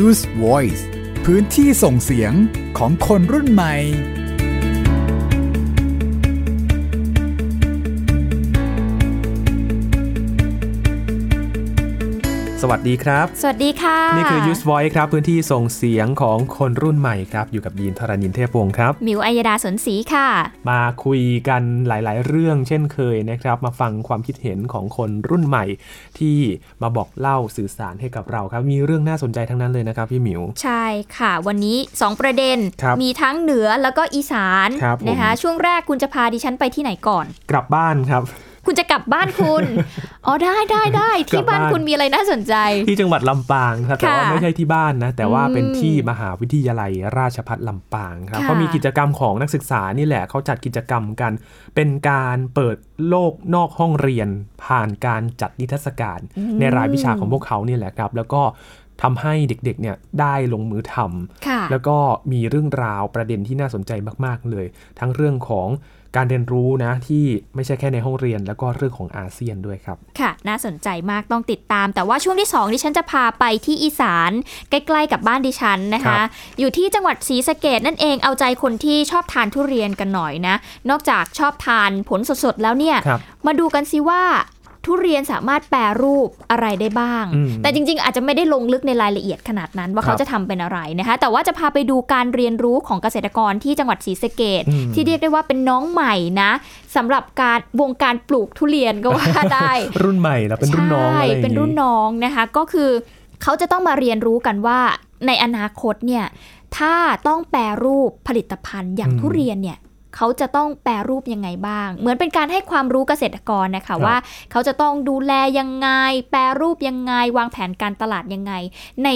Use Voice พื้นที่ส่งเสียงของคนรุ่นใหม่ สวัสดีครับ สวัสดีค่ะ นี่คือ Use Voice ครับ พื้นที่ส่งเสียงของคนรุ่นใหม่ครับ อยู่กับยีนทรานินเทพวงศ์ครับ มิวอัยดาสนศรีค่ะ มาคุยกันหลาย ๆ เรื่องเช่นเคยนะครับ มาฟังความคิดเห็นของคนรุ่นใหม่ ที่มาบอกเล่าสื่อสารให้กับเราครับ มีเรื่องน่าสนใจทั้งนั้นเลยนะครับพี่หมิว ใช่ค่ะ วันนี้ 2 ประเด็นครับมีทั้งเหนือแล้วก็อีสานครับผมนะคะ ช่วงแรกคุณจะพาดิฉันไปที่ไหนก่อน กลับบ้านครับ คุณจะกลับบ้านคุณ อ๋อได้ได้ได้กลัที่บบ้าบ้านนคุณมีอะไรน่าสนใจ ที่จังหวัดลำปางครับแต่ว่าค่ะไม่ใช่ที่บ้านนะ แต่ว่าอืมเป็นที่มหาวิทยาลัยราชภัฏลำปางครับค่ะเขามีกิจกรรมของนักศึกษานี่แหละเขาจัดกิจกรรมกัน เป็นการเปิดโลกนอกห้องเรียน ผ่านการจัดนิทรรศการในรายวิชาของพวกเขานี่แหละครับ แล้วก็ทำให้เด็กๆเนี่ยได้ลงมือทำค่ะแล้วก็มีเรื่องราวประเด็นที่น่าสนใจมากๆเลย ทั้งเรื่องของ การเรียนรู้นะที่ไม่ใช่แค่ในห้องเรียน แล้วก็เรื่องของอาเซียนด้วยครับ ค่ะ น่าสนใจมากต้องติดตาม แต่ว่าช่วงที่ 2 ดิฉันจะพาไปที่อีสานใกล้ๆกับบ้านดิฉันนะครัคะบอยู่ที่จังหวัดศรีสะเกดนั่นเองเอาใจคนที่ชอบทานทุเรียนกันหน่อยนะ นอกจากชอบทานผลสดๆแล้วเนี่ยครับมาดูกันสิว่า ทุเรียนสามารถแปรรูปอะไรได้บ้างอืมแต่จริง ๆ อาจจะไม่ได้ลงลึกในรายละเอียดขนาดนั้น ว่าครับเขาจะทำเป็นอะไรนะคะ แต่ว่าจะพาไปดูการเรียนรู้ของเกษตรกรที่จังหวัดศรีสะเกดอืมที่เรียกได้ว่าเป็นน้องใหม่นะสำหรับการวงการปลูกทุเรียนก็ว่าได้ รุ่นใหม่แล้วเป็นรุ่นน้องอะไรอย่างใช่เป็นรุ่นน้องนะคะก็คือเขาจะต้องมาเรียนรู้กันว่าในอนาคตเนี่ยถ้าต้องแปรรูปผลิตภัณฑ์อย่างอืมทุเรียนเนี่ย เขาจะต้องแปรรูปยังไงบ้าง เหมือนเป็นการให้ความรู้เกษตรกรนะครัคะบว่า เขาจะต้องดูแลยังไง แปรรูปยังไง วางแผนการตลาดยังไง ใน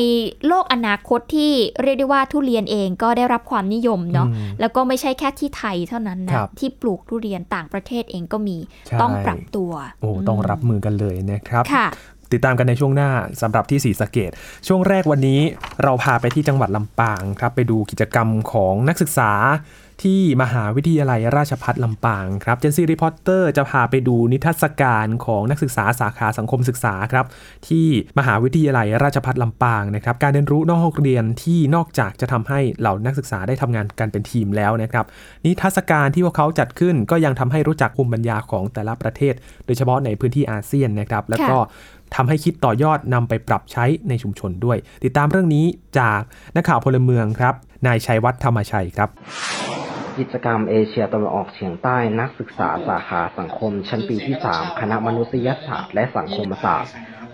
โลกอนาคตที่เรียกได้ว่าทุเรียนเองก็ได้รับความนิยมเนาะอืมแล้วก็ไม่ใช่แค่ที่ไทยเท่านั้นนะครับที่ปลูกทุเรียนต่างประเทศเองก็มีใช่ต้องปรับตัวโอ้ต้องรับมือกันเลยนะครับค่ะติดตามกันในช่วงหน้าสำหรับที่ศรีสะเกษช่วงแรกวันนี้เราพาไปที่จังหวัดลำปางครับ ไปดูกิจกรรมของนักศึกษา ที่มหาวิทยาลัยราชภัฏลำปางครับ Gen Z Reporter จะพาไปดูนิทรรศการของนักศึกษาสาขาสังคมศึกษาครับที่มหาวิทยาลัยราชภัฏลำปางนะครับการเรียนรู้นอกห้องเรียนที่นอกจากจะทำให้เหล่านักศึกษาได้ทำงานกันเป็นทีมแล้วนะครับนิทรรศการที่พวกเขาจัดขึ้นก็ยังทำให้รู้จักภูมิปัญญาของแต่ละประเทศ โดยเฉพาะในพื้นที่อาเซียนนะครับแล้วก็ทำให้คิดต่อยอดนำไปปรับใช้ในชุมชนด้วย ติดตามเรื่องนี้จากนักข่าวพลเมืองครับนายชัยวัฒน์ธรรมชัยครับกิจกรรมเอเชียตะวันออกเฉียงใต้นักศึกษาสาขาสังคม ชั้นปีที่ 3 คณะมนุษยศาสตร์และสังคมศาสตร์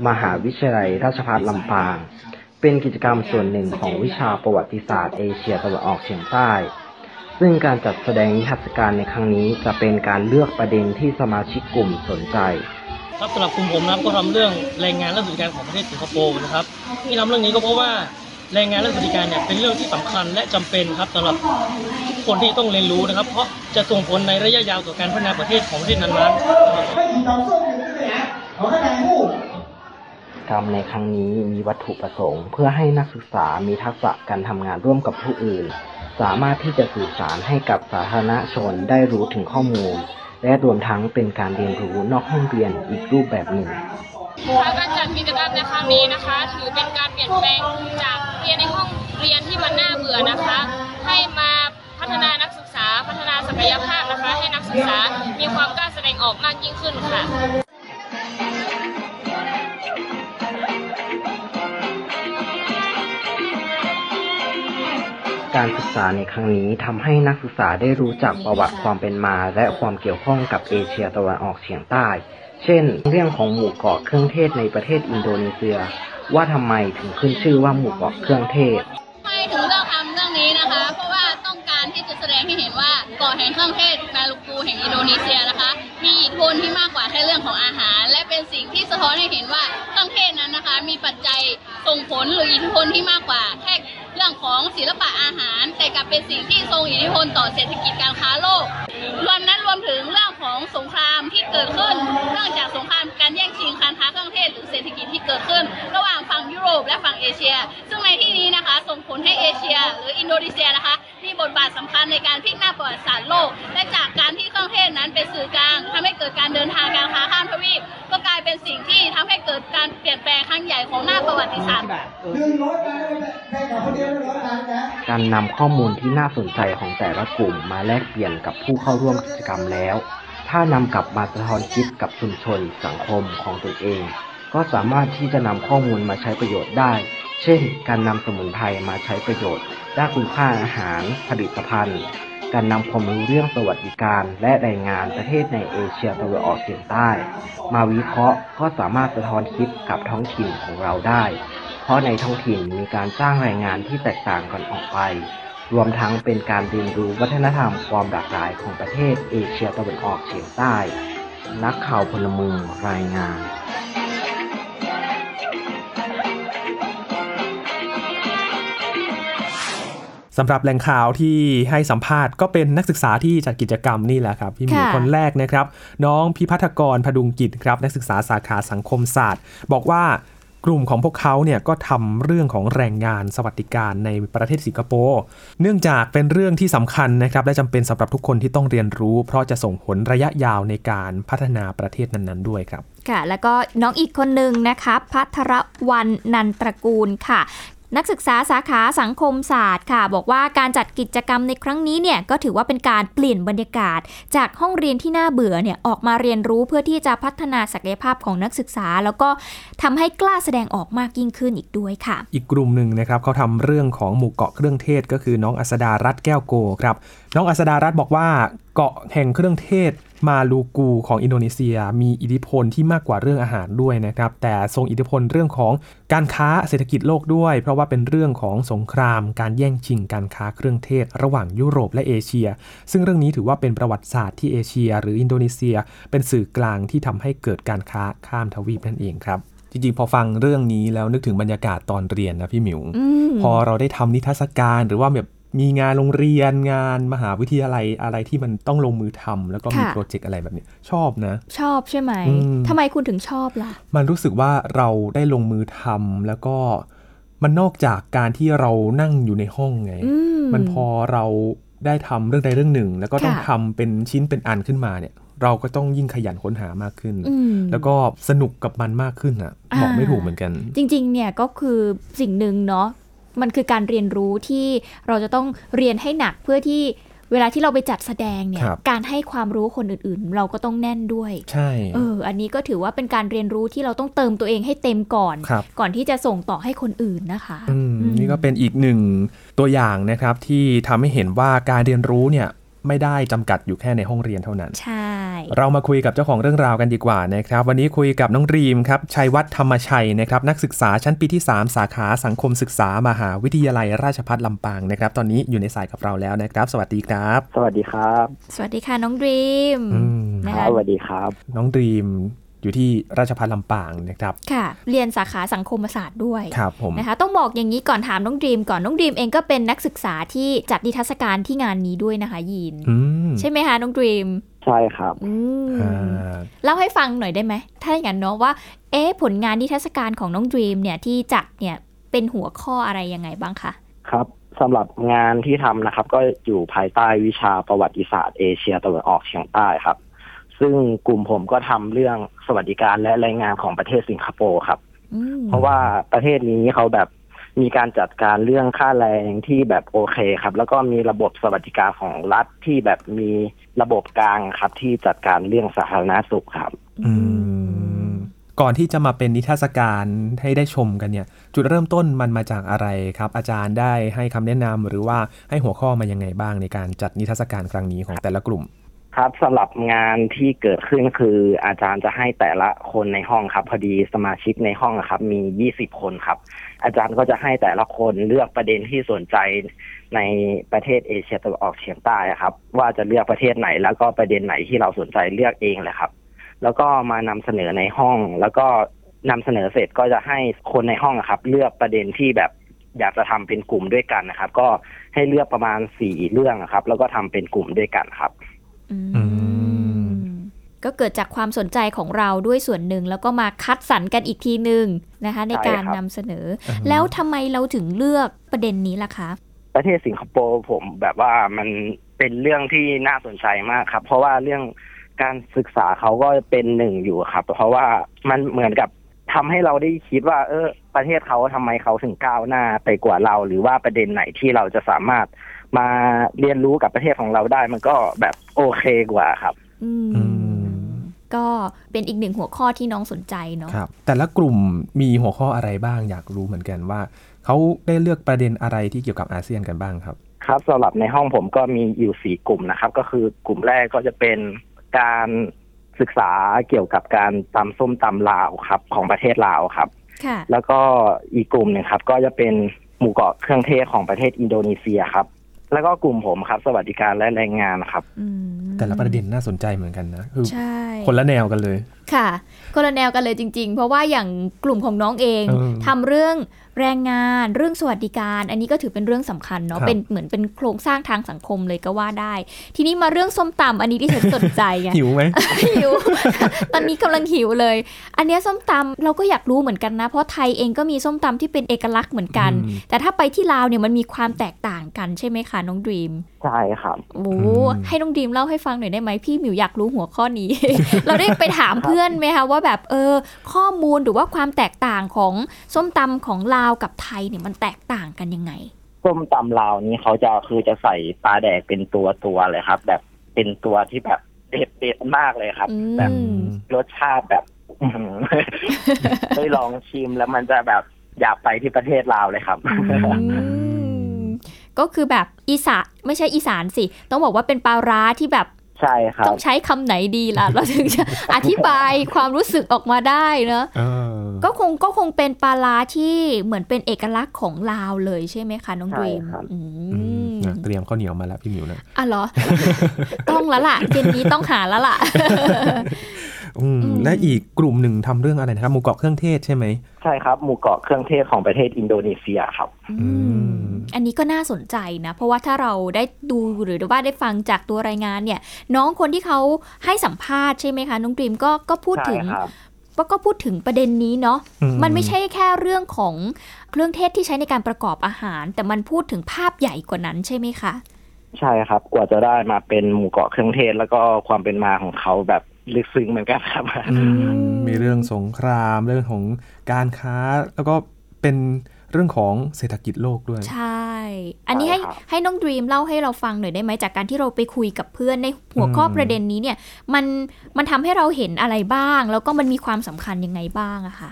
มหาวิทยาลัยราชภัฏลำปาง เป็นกิจกรรมส่วนหนึ่งของวิชาประวัติศาสตร์เอเชียตะวันออกเฉียงใต้ ซึ่งการจัดแสดงนิทรรศการในครั้งนี้จะเป็นการเลือกประเด็นที่สมาชิกกลุ่มสนใจ ครับสำหรับกลุ่มผมนะครับก็ทำเรื่องแรงงานและสวัสดิการของประเทศสิงคโปร์นะครับที่ทำเรื่องนี้ก็เพราะว่า แรงงานและสวัสดิการเนี่ยเป็นเรื่องที่สำคัญและจำเป็นครับสำหรับทุกคนที่ต้องเรียนรู้นะครับ เพราะจะส่งผลในระยะยาวต่อการพัฒนาประเทศของประเทศนั้นๆกรรมในครั้งนี้มีวัตถุประสงค์ เพื่อให้นักศึกษามีทักษะการทำงานร่วมกับผู้อื่น สามารถที่จะสื่อสารให้กับสาธารณชนได้รู้ถึงข้อมูล และรวมทั้งเป็นการเรียนรู้นอกห้องเรียนอีกรูปแบบหนึ่ง การจัดกิจกรรมในครั้งนี้นะคะ ถือเป็นการเปลี่ยนแปลงจากเรียนในห้องเรียนที่มันน่าเบื่อนะคะ ให้มาพัฒนานักศึกษาพัฒนาศักยภาพนะคะ ให้นักศึกษามีความกล้าแสดงออกมากยิ่งขึ้นค่ะการศึกษาในครั้งนี้ทำให้นักศึกษาได้รู้จักประวัติความเป็นมา และความเกี่ยวข้องกับเอเชียตะวันออกเฉียงใต้ เช่น เรื่องของหมู่เกาะเครื่องเทศในประเทศอินโดนีเซีย ว่าทำไมถึงขึ้นชื่อว่าหมู่เกาะเครื่องเทศ ทำไมถึงเลือกทำเรื่องนี้นะคะเพราะว่า ที่จะแสดงให้เห็นว่าเกาะแห่งเครื่องเทศมาลุกูแห่งอินโดนีเซียนะคะ มีอิทธิพลที่มากกว่าแค่เรื่องของอาหาร และเป็นสิ่งที่สะท้อนให้เห็นว่าเครื่องเทศนั้นนะคะ มีปัจจัยส่งผลหรืออิทธิพลที่มากกว่าแค่เรื่องของศิลปะอาหาร แต่กลับเป็นสิ่งที่ทรงอิทธิพลต่อเศรษฐกิจการค้าโลก รวมนั้นรวมถึงเรื่องของสงครามที่เกิดขึ้นเนื่องจากสงครามการแย่งชิงการค้าเครื่องเทศหรือเศรษฐกิจที่เกิดขึ้น ระหว่างฝั่งยุโรปและฝั่งเอเชีย ซึ่งในที่นี้นะคะส่งผลให้เอเชีย หรืออินโดนีเซียนะคะาทสำคัญในการพลิกหน้าประวัติศาสตร์โลก และจากการที่เครื่องเทศนั้นเป็นสื่อกลางทำให้เกิดการเดินทางการค้าข้ามทวีปก็กลายเป็นสิ่งที่ทำให้เกิดการเปลี่ยนแปลงครั้งใหญ่ของหน้าประวัติศาสตร์การนำข้อมูลที่น่าสนใจของแต่ละกลุ่มมาแลกเปลี่ยนกับผู้เข้าร่วมกิจกรรมแล้ว ถ้านำกลับมาสะท้อนคิดกับชุมชน สังคมของตนเอง ก็สามารถที่จะนำข้อมูลมาใช้ประโยชน์ได้ เช่น การนำสมุนไพรมาใช้ประโยชน์ ด้านคุณค่าอาหาร ผลิตภัณฑ์ การนำความรู้เรื่องสวัสดิการ และแรงงานประเทศในเอเชียตะวันออกเฉียงใต้ มาวิเคราะห์ก็สามารถสะท้อนคิดกับท้องถิ่นของเราได้ เพราะในท้องถิ่นมีการจ้างแรงงานที่แตกต่างกันออกไป รวมทั้งเป็นการเรียนรู้วัฒนธรรมความหลากหลายของประเทศเอเชียตะวันออกเฉียงใต้ นักข่าวพลเมืองรายงาน สำหรับแหล่งข่าวที่ให้สัมภาษณ์ก็เป็นนักศึกษาที่จัดกิจกรรมนี่แหละครับพี่หมีค่ะคนแรกนะครับ น้องพิพัฒกรพดุงกิจครับ นักศึกษาสาขาสังคมศาสตร์ บอกว่ากลุ่มของพวกเขาเนี่ยก็ทำเรื่องของแรงงานสวัสดิการในประเทศสิงคโปร์เนื่องจากเป็นเรื่องที่สำคัญนะครับและจำเป็นสำหรับทุกคนที่ต้องเรียนรู้ เพราะจะส่งผลระยะยาวในการพัฒนาประเทศนั้นๆ ด้วยครับค่ะแล้วก็น้องอีกคนหนึ่งนะคะพัทรวันนันตระกูลค่ะ นักศึกษาสาขาสังคมศาสตร์ค่ะ บอกว่าการจัดกิจกรรมในครั้งนี้เนี่ยก็ถือว่าเป็นการเปลี่ยนบรรยากาศ จากห้องเรียนที่น่าเบื่อเนี่ยออกมาเรียนรู้เพื่อที่จะพัฒนาศักยภาพของนักศึกษา แล้วก็ทำให้กล้าแสดงออกมากยิ่งขึ้นอีกด้วยค่ะ อีกกลุ่มหนึ่งนะครับเขาทำเรื่องของหมู่เกาะเครื่องเทศก็คือน้องอัสดารัตแก้วโกครับน้องอัสดารัตบอกว่าเกาะแห่งเครื่องเทศ มาลูกูของอินโดนีเซีย มีอิทธิพลที่มากกว่าเรื่องอาหารด้วยนะครับ แต่ทรงอิทธิพลเรื่องของการค้าเศรษฐกิจโลกด้วย เพราะว่าเป็นเรื่องของสงคราม การแย่งชิงการค้าเครื่องเทศ ระหว่างยุโรปและเอเชีย ซึ่งเรื่องนี้ถือว่าเป็นประวัติศาสตร์ที่เอเชีย หรืออินโดนีเซีย เป็นสื่อกลางที่ทำให้เกิดการค้าข้ามทวีปนั่นเองครับจริงๆ พอฟังเรื่องนี้แล้วนึกถึงบรรยากาศตอนเรียนนะพี่หมิวอืมพอเราได้ทำนิทรรศการหรือว่าแบบ มีงานโรงเรียนงานมหาวิทยาลัยอะไรที่มันต้องลงมือทำแล้วก็มีค่ะโปรเจกต์อะไรแบบนี้ชอบนะ ชอบใช่ไหมอืมทำไมคุณถึงชอบล่ะ มันรู้สึกว่าเราได้ลงมือทำแล้วก็มันนอกจากการที่เรานั่งอยู่ในห้องไงอืมมันพอเราได้ทำเรื่องใดเรื่องหนึ่ง แล้วก็ต้องค่ะทำเป็นชิ้นเป็นอันขึ้นมาเนี่ย เราก็ต้องยิ่งขยันค้นหามากขึ้นอืมแล้วก็สนุกกับมันมากขึ้นอะอ่าบอกไม่ถูกเหมือนกัน จริง ๆ เนี่ยก็คือสิ่งหนึ่งเนาะ มันคือการเรียนรู้ที่เราจะต้องเรียนให้หนักเพื่อที่เวลาที่เราไปจัดแสดงเนี่ยครับการให้ความรู้คนอื่นๆ เราก็ต้องแน่นด้วย ใช่ เออ อันนี้ก็ถือว่าเป็นการเรียนรู้ที่เราต้องเติมตัวเองให้เต็มก่อนครับก่อนที่จะส่งต่อให้คนอื่นนะคะอืมอืมนี่ก็เป็นอีกหนึ่งตัวอย่างนะครับที่ทำให้เห็นว่าการเรียนรู้เนี่ย ไม่ได้จำกัดอยู่แค่ในห้องเรียนเท่านั้น ใช่ เรามาคุยกับเจ้าของเรื่องราวกันดีกว่านะครับ วันนี้คุยกับน้องรีมครับ ชัยวัฒน์ธรรมชัยนะครับ นักศึกษาชั้นปีที่ 3 สาขาสังคมศึกษามหาวิทยาลัยราชภัฏลำปางนะครับ ตอนนี้อยู่ในสายกับเราแล้วนะครับ สวัสดีครับ สวัสดีครับ สวัสดีค่ะน้องดรีมอืมนะครัคะบสวัสดีครับ น้องรีม อยู่ที่ราชภัฏลำปางนะครับค่ะ เรียนสาขาสังคมศาสตร์ด้วยครับผมนะคะต้องบอกอย่างนี้ก่อนถามน้องดรีมก่อนน้องดรีมเองก็เป็นนักศึกษาที่จัดนิทรรศการที่งานนี้ด้วยนะคะยีนอืมใช่ไหมคะน้องดรีมใช่ครับอืมอ่าเล่าให้ฟังหน่อยได้ไหม ถ้าอย่างนั้นเนาะว่า เอ๊ะผลงานนิทรรศการของน้องดรีมเนี่ยที่จัดเนี่ยเป็นหัวข้ออะไรยังไงบ้างคะครับสำหรับงานที่ทำนะครับ ก็อยู่ภายใต้วิชาประวัติศาสตร์เอเชียตะวันออกเฉียงใต้ครับ ซึ่งกลุ่มผมก็ทำเรื่องสวัสดิการและแรงงานของประเทศสิงคโปร์ครับอืมเพราะว่าประเทศนี้เขาแบบมีการจัดการเรื่องค่าแรงที่แบบโอเคครับ แล้วก็มีระบบสวัสดิการของรัฐที่แบบมีระบบกลางครับ ที่จัดการเรื่องสาธารณสุขครับอืมก่อนที่จะมาเป็นนิทรรศการให้ได้ชมกันเนี่ย จุดเริ่มต้นมันมาจากอะไรครับ อาจารย์ได้ให้คำแนะนำหรือว่าให้หัวข้อมายังไงบ้างในการจัดนิทรรศการครั้งนี้ของแต่ละกลุ่ม ครับสำหรับงานที่เกิดขึ้นคืออาจารย์จะให้แต่ละคนในห้องครับ พอดีสมาชิกในห้องครับ มี 20 คนครับ อาจารย์ก็จะให้แต่ละคนเลือกประเด็นที่สนใจในประเทศเอเชียตะวันออกเฉียงใต้ครับ ว่าจะเลือกประเทศไหน แล้วก็ประเด็นไหนที่เราสนใจเลือกเองเลยครับ แล้วก็มานำเสนอในห้อง แล้วก็นำเสนอเสร็จก็จะให้คนในห้องครับ เลือกประเด็นที่แบบอยากจะทำเป็นกลุ่มด้วยกันนะครับ ก็ให้เลือกประมาณสี่เรื่องครับ แล้วก็ทำเป็นกลุ่มด้วยกันครับ ก็เกิดจากความสนใจของเราด้วยส่วนหนึ่ง แล้วก็มาคัดสรรกันอีกทีหนึ่งนะคะ ในการใช่ครับนำเสนออือฮึแล้วทำไมเราถึงเลือกประเด็นนี้ล่ะคะ ประเทศสิงคโปร์ผมแบบว่ามันเป็นเรื่องที่น่าสนใจมากครับ เพราะว่าเรื่องการศึกษาเขาก็เป็นหนึ่งอยู่ครับ เพราะว่ามันเหมือนกับทำให้เราได้คิดว่า เออ ประเทศเขาทำไมเขาถึงก้าวหน้าไปกว่าเรา หรือว่าประเด็นไหนที่เราจะสามารถ มาเรียนรู้กับประเทศของเราได้ มันก็แบบโอเคกว่าครับอืมอืมก็เป็นอีกหนึ่งหัวข้อที่น้องสนใจเนาะครับ แต่ละกลุ่มมีหัวข้ออะไรบ้างอยากรู้เหมือนกันว่าเขาได้เลือกประเด็นอะไรที่เกี่ยวกับอาเซียนกันบ้างครับ ครับสำหรับในห้องผมก็มีอยู่สี่กลุ่มนะครับ ก็คือกลุ่มแรกก็จะเป็นการศึกษาเกี่ยวกับการตำส้มตำลาวครับ ของประเทศลาวครับค่ะแล้วก็อีกกลุ่มหนึ่งครับ ก็จะเป็นหมู่เกาะเครื่องเทศของประเทศอินโดนีเซียครับ แล้วก็กลุ่มผมครับ สวัสดิการและแรงงานครับอืมแต่ละประเด็นน่าสนใจเหมือนกันนะคือใช่คนละแนวกันเลย ค่ะ คนละแนวกันเลยจริง ๆ เพราะว่าอย่างกลุ่มของน้องเองเออทำเรื่อง แรงงานเรื่องสวัสดิการ อันนี้ก็ถือเป็นเรื่องสำคัญเนาะครับเป็นเหมือนเป็นโครงสร้างทางสังคมเลยก็ว่าได้ ทีนี้มาเรื่องส้มตำอันนี้ที่ฉันสนใจไงหิวไหมหิวตอนนี้กำลังหิวเลย อันเนี้ยส้มตำเราก็อยากรู้เหมือนกันนะ เพราะไทยเองก็มีส้มตำที่เป็นเอกลักษณ์เหมือนกันอืมแต่ถ้าไปที่ลาวเนี่ยมันมีความแตกต่างกันใช่ไหมคะน้องดรีมใช่ครับโอ้อืมให้น้องดรีมเล่าให้ฟังหน่อยได้ไหมพี่หมิวอยากรู้หัวข้อนี้ เราได้ไปถามเพื่อนไหมคะว่าแบบเออข้อมูลหรือว่าความแตกต่างของส้มตำของลาวกับไทยเนี่ยมันแตกต่างกันยังไงส้มตำลาวนี้เขาจะคือจะใส่ปลาแดกเป็นตัวตัวๆเลยครับ แบบเป็นตัวที่แบบเด็ดเด็ดๆมากเลยครับอืมแบบรสชาติแบบอื้อหือได้ลองชิมแล้วมันจะแบบอยากไปที่ประเทศลาวเลยครับอืมก็คือแบบอีสานไม่ใช่อีสานสิ ต้องบอกว่าเป็นปลาร้าที่แบบ ใช่ครับต้องใช้คำไหนดีล่ะ เราถึงจะอธิบายความรู้สึกออกมาได้เนอะเออก็คงก็คงเป็นปลาร้าที่เหมือนเป็นเอกลักษณ์ของลาวเลยใช่ไหมคะน้องใช่ดรีมครับอือืมมนะเตรียมข้าวเหนียวมาแล้วพี่หมิวนะอะเหรอ ต้องแล้วล่ะเจนนี้ต้องหาแล้วล่ะอืมอืม และอีกกลุ่มหนึ่งทำเรื่องอะไรนะครับหมูกรอบเครื่องเทศใช่ไหมใช่ครับหมู่เกาะเครื่องเทศของประเทศอินโดนีเซียครับอืมอันนี้ก็น่าสนใจนะ เพราะว่าถ้าเราได้ดูหรือว่าได้ฟังจากตัวรายงานเนี่ย น้องคนที่เขาให้สัมภาษณ์ใช่ไหมคะน้องดรีมก็ก็พูดถึงใช่ครับก็ก็พูดถึงประเด็นนี้เนาะอืมันไม่ใช่แค่เรื่องของเครื่องเทศที่ใช้ในการประกอบอาหาร แต่มันพูดถึงภาพใหญ่กว่านั้นใช่ไหมคะ ใช่ครับ กว่าจะได้มาเป็นหมู่เกาะเครื่องเทศแล้วก็ความเป็นมาของเขาแบบ ลึกซึ้งเหมือนกันครับอืมมีเรื่องสงครามเรื่องของการค้า แล้วก็เป็นเรื่องของเศรษฐกิจโลกด้วย ใช่ อันนี้ให้ใช่ครับให้น้องดรีมเล่าให้เราฟังหน่อยได้ไหมจากการที่เราไปคุยกับเพื่อนในหัวข้ออมประเด็นนี้เนี่ย มันมันทำให้เราเห็นอะไรบ้าง แล้วก็มันมีความสำคัญยังไงบ้างอะค่ะ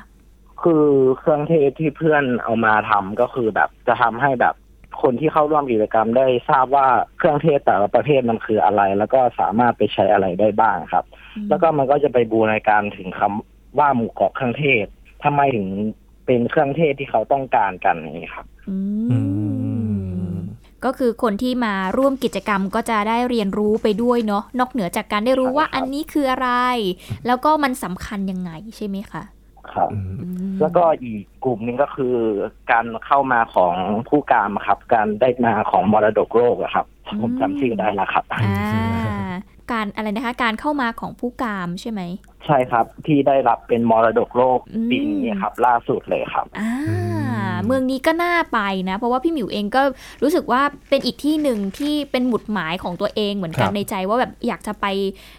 คือเครื่องเทศที่เพื่อนเอามาทำก็คือแบบจะทำให้แบบคนที่เข้าร่วมกิจกรรมได้ทราบว่าเครื่องเทศแต่ละประเภทมันคืออะไร แล้วก็สามารถไปใช้อะไรได้บ้างครับ แล้วก็มันก็จะไปบูรณาการถึงคำว่าหมู่เกาะเครื่องเทศทำไมถึงเป็นเครื่องเทศที่เขาต้องการกันอย่างนี้ครับอือืมมก็คือคนที่มาร่วมกิจกรรมก็จะได้เรียนรู้ไปด้วยเนาะนอกเหนือจากการได้รู้ว่าใช่ครับอันนี้คืออะไร แล้วก็มันสำคัญยังไงใช่ไหมคะครับอืมอืมแล้วก็อีกกลุ่มหนึ่งก็คือ การเข้ามาของผู้การครับ การได้มาของมรดกโลกอะครับ ผมจำชื่อได้แล้วครับอ่า การอะไรนะคะการเข้ามาของผู้กามใช่ไหม ใช่ครับ ที่ได้รับเป็นมรดกโลกอืมปีนี้ครับ ล่าสุดเลยครับอ่าอืมเมืองนี้ก็น่าไปนะ เพราะว่าพี่หมิวเองก็รู้สึกว่าเป็นอีกที่หนึ่งที่เป็นหมุดหมายของตัวเองเหมือนกันครับในใจว่าแบบอยากจะไป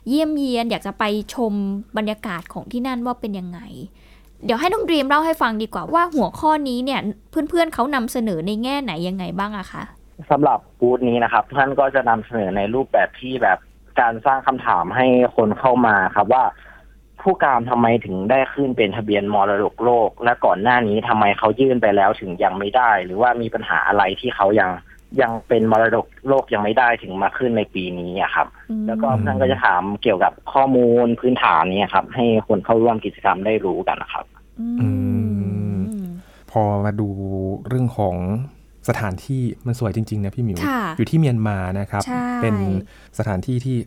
เยี่ยมเยียน อยากจะไปชมบรรยากาศของที่นั่นว่าเป็นยังไงเดี๋ยวให้น้องดรีมเล่าให้ฟังดีกว่าว่าหัวข้อนี้เนี่ยเพื่อนๆเขานำเสนอในแง่ไหนยังไงบ้างอะคะสำหรับบูธนี้นะครับท่านก็จะนำเสนอในรูปแบบที่แบบ การสร้างคำถามให้คนเข้ามาครับว่า ผู้การทำไมถึงได้ขึ้นเป็นทะเบียนมรดกโลก และก่อนหน้านี้ทำไมเขายื่นไปแล้วถึงยังไม่ได้ หรือว่ามีปัญหาอะไรที่เขายังยังเป็นมรดกโลกยังไม่ได้ถึงมาขึ้นในปีนี้อะครับอืมแล้วก็ท่านก็จะถามเกี่ยวกับข้อมูลพื้นฐานเนี่ยครับ ให้คนเข้าร่วมกิจกรรมได้รู้กันนะครับอืมพอมาดูเรื่องของ สถานที่มันสวยจริงๆนะพี่หมิวค่ะอยู่ที่เมียนมานะครับใช่เป็นสถานที่ที่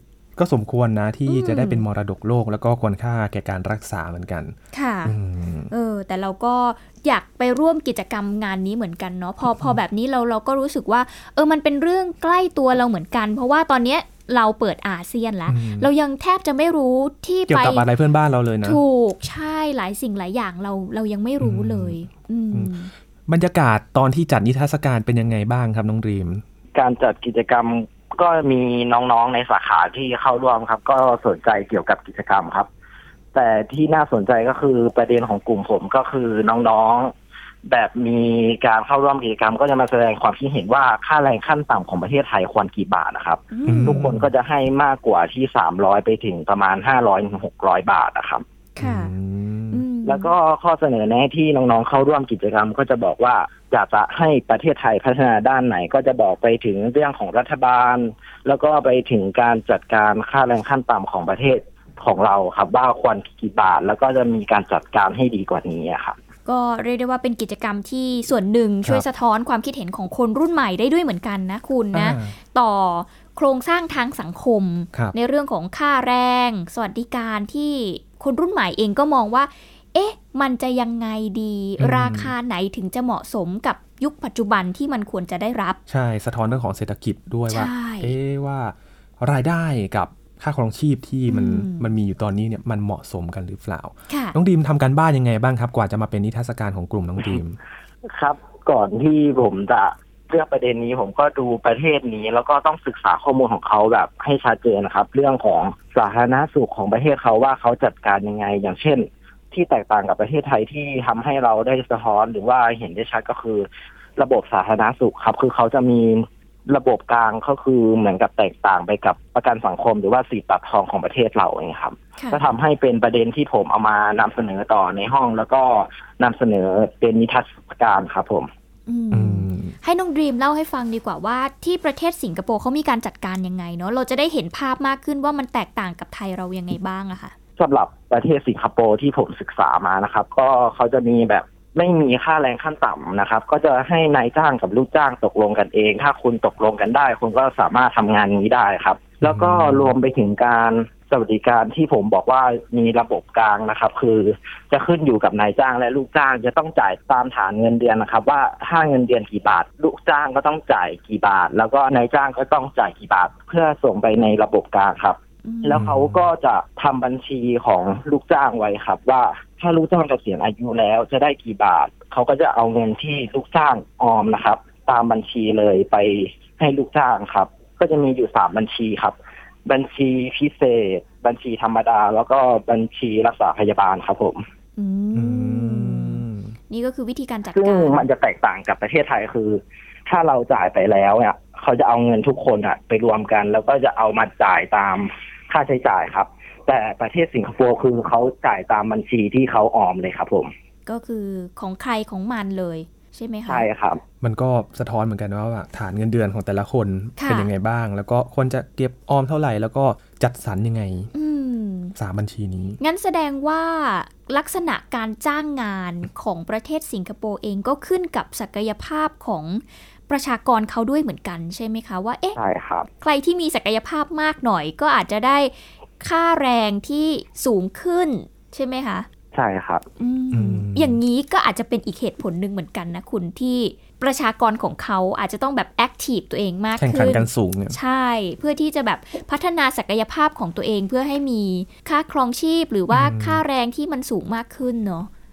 ก็สมควรนะที่อืมจะได้เป็นมรดกโลก แล้วก็ควรค่าแก่การรักษาเหมือนกัน ค่ะอืมเออแต่เราก็อยากไปร่วมกิจกรรมงานนี้เหมือนกันเนาะพอพอแบบนี้เราเราก็รู้สึกว่า เออมันเป็นเรื่องใกล้ตัวเราเหมือนกัน เพราะว่าตอนเนี้ยเราเปิดอาเซียนแล้วอืมเรายังแทบจะไม่รู้ที่เกี่ยไปวกับอะไรเพื่อนบ้านเราเลยนะ ถูกใช่หลายสิ่งหลายอย่างเราเรายังไม่รู้เลยอืมอืม บรรยากาศตอนที่จัดนิทรรศการเป็นยังไงบ้างครับน้องดรีม การจัดกิจกรรมก็มีน้องๆในสาขาที่เข้าร่วมครับ ก็สนใจเกี่ยวกับกิจกรรมครับ แต่ที่น่าสนใจก็คือประเด็นของกลุ่มผมก็คือน้องๆแบบมีการเข้าร่วมกิจกรรม ก็จะมาแสดงความคิดเห็นว่าค่าแรงขั้นต่ำของประเทศไทยควรกี่บาทนะครับอืมทุกคนก็จะให้มากกว่าที่สามร้อยไปถึงประมาณห้าร้อยหกร้อยบาทนะครับค่ะอืมอืม แล้วก็ข้อเสนอแนะที่น้องๆเข้าร่วมกิจกรรม ก็จะบอกว่าอยากจะให้ประเทศไทยพัฒนาด้านไหน ก็จะบอกไปถึงเรื่องของรัฐบาล แล้วก็ไปถึงการจัดการค่าแรงขั้นต่ำของประเทศของเราครับว่าควรกี่บาท แล้วก็จะมีการจัดการให้ดีกว่านี้อะครับก็เรียกได้ว่าเป็นกิจกรรมที่ส่วนหนึ่งช่วยสะท้อนความคิดเห็นของคนรุ่นใหม่ได้ด้วยเหมือนกันนะคุณนะอ่าต่อโครงสร้างทางสังคมครับในเรื่องของค่าแรง สวัสดิการที่คนรุ่นใหม่เองก็มองว่า เอ๊ะ มันจะยังไงดีอืมราคาไหนถึงจะเหมาะสมกับยุคปัจจุบันที่มันควรจะได้รับ ใช่ สะท้อนเรื่องของเศรษฐกิจด้วยว่าใช่เอ๊ะว่ารายได้กับค่าครองชีพที่มันอืมมันมีอยู่ตอนนี้เนี่ยมันเหมาะสมกันหรือเปล่าค่ะน้องดีมทำการบ้านยังไงบ้างครับ กว่าจะมาเป็นนิทรรศการของกลุ่มน้องดีม ครับก่อนที่ผมจะเลือกประเด็นนี้ผมก็ดูประเทศนี้ แล้วก็ต้องศึกษาข้อมูลของเขาแบบให้ชัดเจนนะครับ เรื่องของสาธารณสุขของประเทศเขาว่าเขาจัดการยังไง อย่างเช่น ที่แตกต่างกับประเทศไทยที่ทำให้เราได้สะท้อนหรือว่าเห็นได้ชัดก็คือ ระบบสาธารณสุขครับ คือเขาจะมีระบบกลางก็คือเหมือนกับแตกต่างไปกับประกันสังคมหรือว่าสีตัดทองของประเทศเราเองครับค่ะก็ทำให้เป็นประเด็นที่ผมเอามานำเสนอต่อในห้องแล้วก็นำเสนอเป็นนิทรรศการครับผมอืมอืมให้น้องดรีมเล่าให้ฟังดีกว่าว่าที่ประเทศสิงคโปร์เขามีการจัดการยังไงเนาะเราจะได้เห็นภาพมากขึ้นว่ามันแตกต่างกับไทยเรายังไงบ้างอะค่ะ สำหรับประเทศสิงคโปร์ที่ผมศึกษามานะครับ ก็เขาจะมีแบบไม่มีค่าแรงขั้นต่ำนะครับ ก็จะให้นายจ้างกับลูกจ้างตกลงกันเอง ถ้าคุณตกลงกันได้ คุณก็สามารถทำงานนี้ได้ครับ แล้วก็รวมไปถึงการสวัสดิการที่ผมบอกว่ามีระบบกลางนะครับ คือจะขึ้นอยู่กับนายจ้างและลูกจ้าง จะต้องจ่ายตามฐานเงินเดือนนะครับ ว่าถ้าเงินเดือนกี่บาท ลูกจ้างก็ต้องจ่ายกี่บาท แล้วก็นายจ้างก็ต้องจ่ายกี่บาท เพื่อส่งไปในระบบกลางครับ แล้วเขาก็จะทำบัญชีของลูกจ้างไว้ครับ ว่าถ้าลูกจ้างเกษียณอายุแล้วจะได้กี่บาท เขาก็จะเอาเงินที่ลูกจ้างออมนะครับ ตามบัญชีเลยไปให้ลูกจ้างครับ ก็จะมีอยู่สามบัญชีครับ บัญชีพิเศษ บัญชีธรรมดา แล้วก็บัญชีรักษาพยาบาลครับผมอือืมมนี่ก็คือวิธีการจัดซึ่งการมันจะแตกต่างกับประเทศไทยคือ ถ้าเราจ่ายไปแล้วเนี่ยเขาจะเอาเงินทุกคนอะไปรวมกัน แล้วก็จะเอามาจ่ายตาม ค่าใช้จ่ายครับ แต่ประเทศสิงคโปร์คือเขาจ่ายตามบัญชีที่เขาออมเลยครับผม ก็คือของใครของมันเลยใช่ไหมคะใช่ครับ มันก็สะท้อนเหมือนกันว่าฐานเงินเดือนของแต่ละคนค่ะเป็นยังไงบ้าง แล้วก็ควรจะเก็บออมเท่าไหร่ แล้วก็จัดสรรยังไงอืมสามบัญชีนี้ งั้นแสดงว่าลักษณะการจ้างงานของประเทศสิงคโปร์เองก็ขึ้นกับศักยภาพของ ประชากรเขาด้วยเหมือนกันใช่ไหมคะว่า เอ๊ะใช่ครับใครที่มีศักยภาพมากหน่อยก็อาจจะได้ค่าแรงที่สูงขึ้นใช่ไหมคะ ใช่ครับอืมอืมอย่างนี้ก็อาจจะเป็นอีกเหตุผลหนึ่งเหมือนกันนะคุณที่ประชากรของเขาอาจจะต้องแบบแอคทีฟตัวเองมากแข่งขันขึ้นกันสูงเนี่ยใช่ เพื่อที่จะแบบพัฒนาศักยภาพของตัวเองเพื่อให้มีค่าครองชีพหรือว่าอืมค่าแรงที่มันสูงมากขึ้นเนาะครับ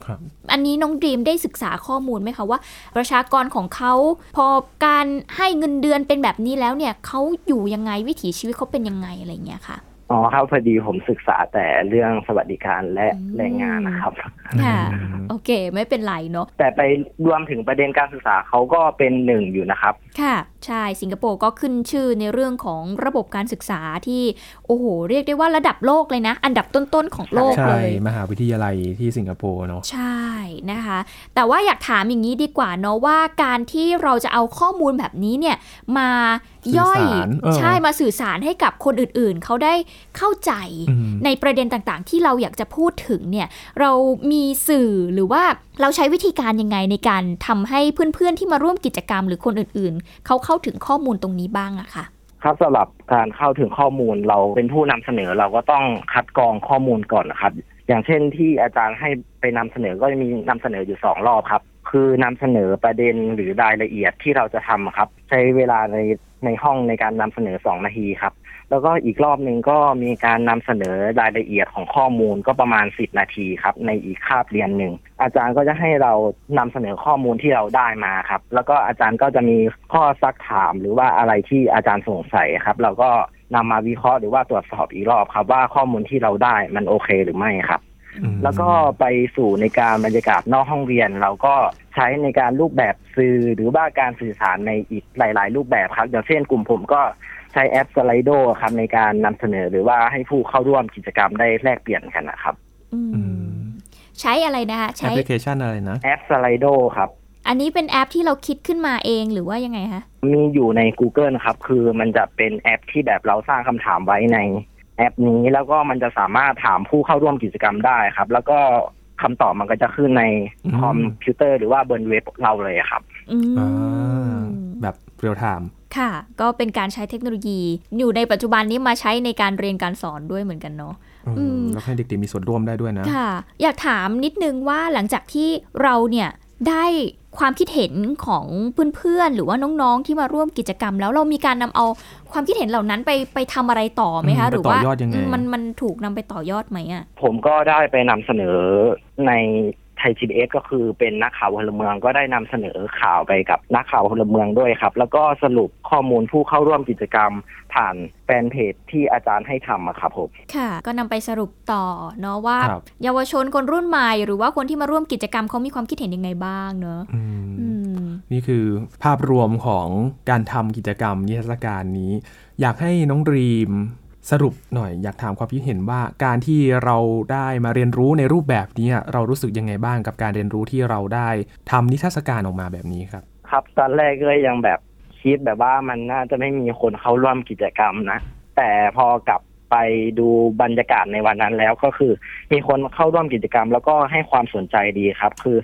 อันนี้น้องดีมได้ศึกษาข้อมูลไหมคะว่า ประชากรของเขาพอการให้เงินเดือนเป็นแบบนี้แล้วเนี่ยเขาอยู่ยังไงวิถีชีวิตเขาเป็นยังไงอะไรเงี้ยค่ะ อ๋อครับพอดีผมศึกษาแต่เรื่องสวัสดิการและอืมแรงงานนะครับค่ะอืมโอเค ไม่เป็นไรเนาะแต่ไปรวมถึงประเด็นการศึกษาเขาก็เป็นหนึ่งอยู่นะครับ ค่ะ ใช่ สิงคโปร์ก็ขึ้นชื่อในเรื่องของระบบการศึกษาที่โอ้โห เรียกได้ว่าระดับโลกเลยนะ อันดับต้นๆของโลกใช่เลย มหาวิทยาลัยที่สิงคโปร์เนาะใช่นะคะ แต่ว่าอยากถามอย่างนี้ดีกว่าเนาะว่าการที่เราจะเอาข้อมูลแบบนี้เนี่ยมาย่อยสื่อสารเออใช่มาสื่อสารให้กับคนอื่นๆเขาได้เข้าใจอืมในประเด็นต่างๆ ที่เราอยากจะพูดถึงเนี่ยเรามีสื่อหรือว่าเราใช้วิธีการยังไงในการทำให้เพื่อนๆที่มาร่วมกิจกรรมหรือคนอื่นๆ เขาเข้าถึงข้อมูลตรงนี้บ้างอะค่ะครับสำหรับการเข้าถึงข้อมูลเราเป็นผู้นำเสนอเราก็ต้องคัดกรองข้อมูลก่อนนะครับ อย่างเช่นที่อาจารย์ให้ไปนำเสนอก็จะมีนำเสนออยู่สองรอบครับ คือนำเสนอประเด็นหรือรายละเอียดที่เราจะทำครับ ใช้เวลาในในห้องในการนำเสนอสองนาทีครับ แล้วก็อีกรอบหนึ่งก็มีการนำเสนอรายละเอียดของข้อมูลก็ประมาณสิบนาทีครับ ในอีกคาบเรียนหนึ่งอาจารย์ก็จะให้เรานำเสนอข้อมูลที่เราได้มาครับ แล้วก็อาจารย์ก็จะมีข้อซักถามหรือว่าอะไรที่อาจารย์สงสัยครับ เราก็นำมาวิเคราะห์หรือว่าตรวจสอบอีกรอบครับ ว่าข้อมูลที่เราได้มันโอเคหรือไม่ครับอืมแล้วก็ไปสู่ในการบรรยากาศนอกห้องเรียน เราก็ใช้ในการรูปแบบสื่อหรือว่าการสื่อสารในอีกหลาย ๆ รูปแบบครับอย่างเช่นกลุ่มผมก็ ใช้แอป Slido ครับในการนำเสนอหรือว่าให้ผู้เข้าร่วมกิจกรรมได้แลกเปลี่ยนกันนะครับอืมอืมใช้อะไรนะคะแอใช้ปพลิเคชันอะไรนะ แอป Slido ครับ อันนี้เป็นแอปที่เราคิดขึ้นมาเองหรือว่ายังไงคะมีอยู่ใน Google ครับ คือมันจะเป็นแอปที่แบบเราสร้างคำถามไว้ในแอปนี้แล้วก็มันจะสามารถถามผู้เข้าร่วมกิจกรรมได้ครับ แล้วก็คำตอบมันก็จะขึ้นในอืม คอมพิวเตอร์หรือว่าบนเว็บเราเลยครับ อืม อ่าแบบ เรียลไทม์ค่ะ ก็เป็นการใช้เทคโนโลยี อยู่ในปัจจุบันนี้มาใช้ในการเรียนการสอนด้วยเหมือนกันเนาะอืมแล้วให้เด็กๆมีส่วนร่วมได้ด้วยนะ ค่ะ อยากถามนิดนึงว่าหลังจากที่เราเนี่ยได้ความคิดเห็นของเพื่อนๆ หรือว่าน้องๆ ที่มาร่วมกิจกรรม แล้วเรามีการนำเอาความคิดเห็นเหล่านั้นไปไปทำอะไรต่อไหมคะอืมหรือว่าไปต่อยอดยังไงมันมันถูกนำไปต่อยอดไหมอะผมก็ได้ไปนำเสนอใน ไทย GBS ก็คือเป็นนักข่าวพลเมืองก็ได้นำเสนอข่าวไปกับนักข่าวพลเมืองด้วยครับ แล้วก็สรุปข้อมูลผู้เข้าร่วมกิจกรรม ผ่านแฟนเพจที่อาจารย์ให้ทำอะครับผมค่ะ ก็นำไปสรุปต่อเนาะว่าครับเยาวชนคนรุ่นใหม่ หรือว่าคนที่มาร่วมกิจกรรมเขามีความคิดเห็นยังไงบ้างเนาะอืมอืมนี่คือภาพรวมของการทำกิจกรรมนิทรรศการนี้ อยากให้น้องรีม สรุปหน่อยอยากถามความคิดเห็นว่าการที่เราได้มาเรียนรู้ในรูปแบบนี้เรารู้สึกยังไงบ้างกับการเรียนรู้ที่เราได้ทำนิทรรศการออกมาแบบนี้ครับ ครับตอนแรกก็ยังแบบคิดแบบว่ามันน่าจะไม่มีคนเข้าร่วมกิจกรรมนะ แต่พอกลับไปดูบรรยากาศในวันนั้นแล้วก็คือ มีคนเข้าร่วมกิจกรรม แล้วก็ให้ความสนใจดีครับ คือ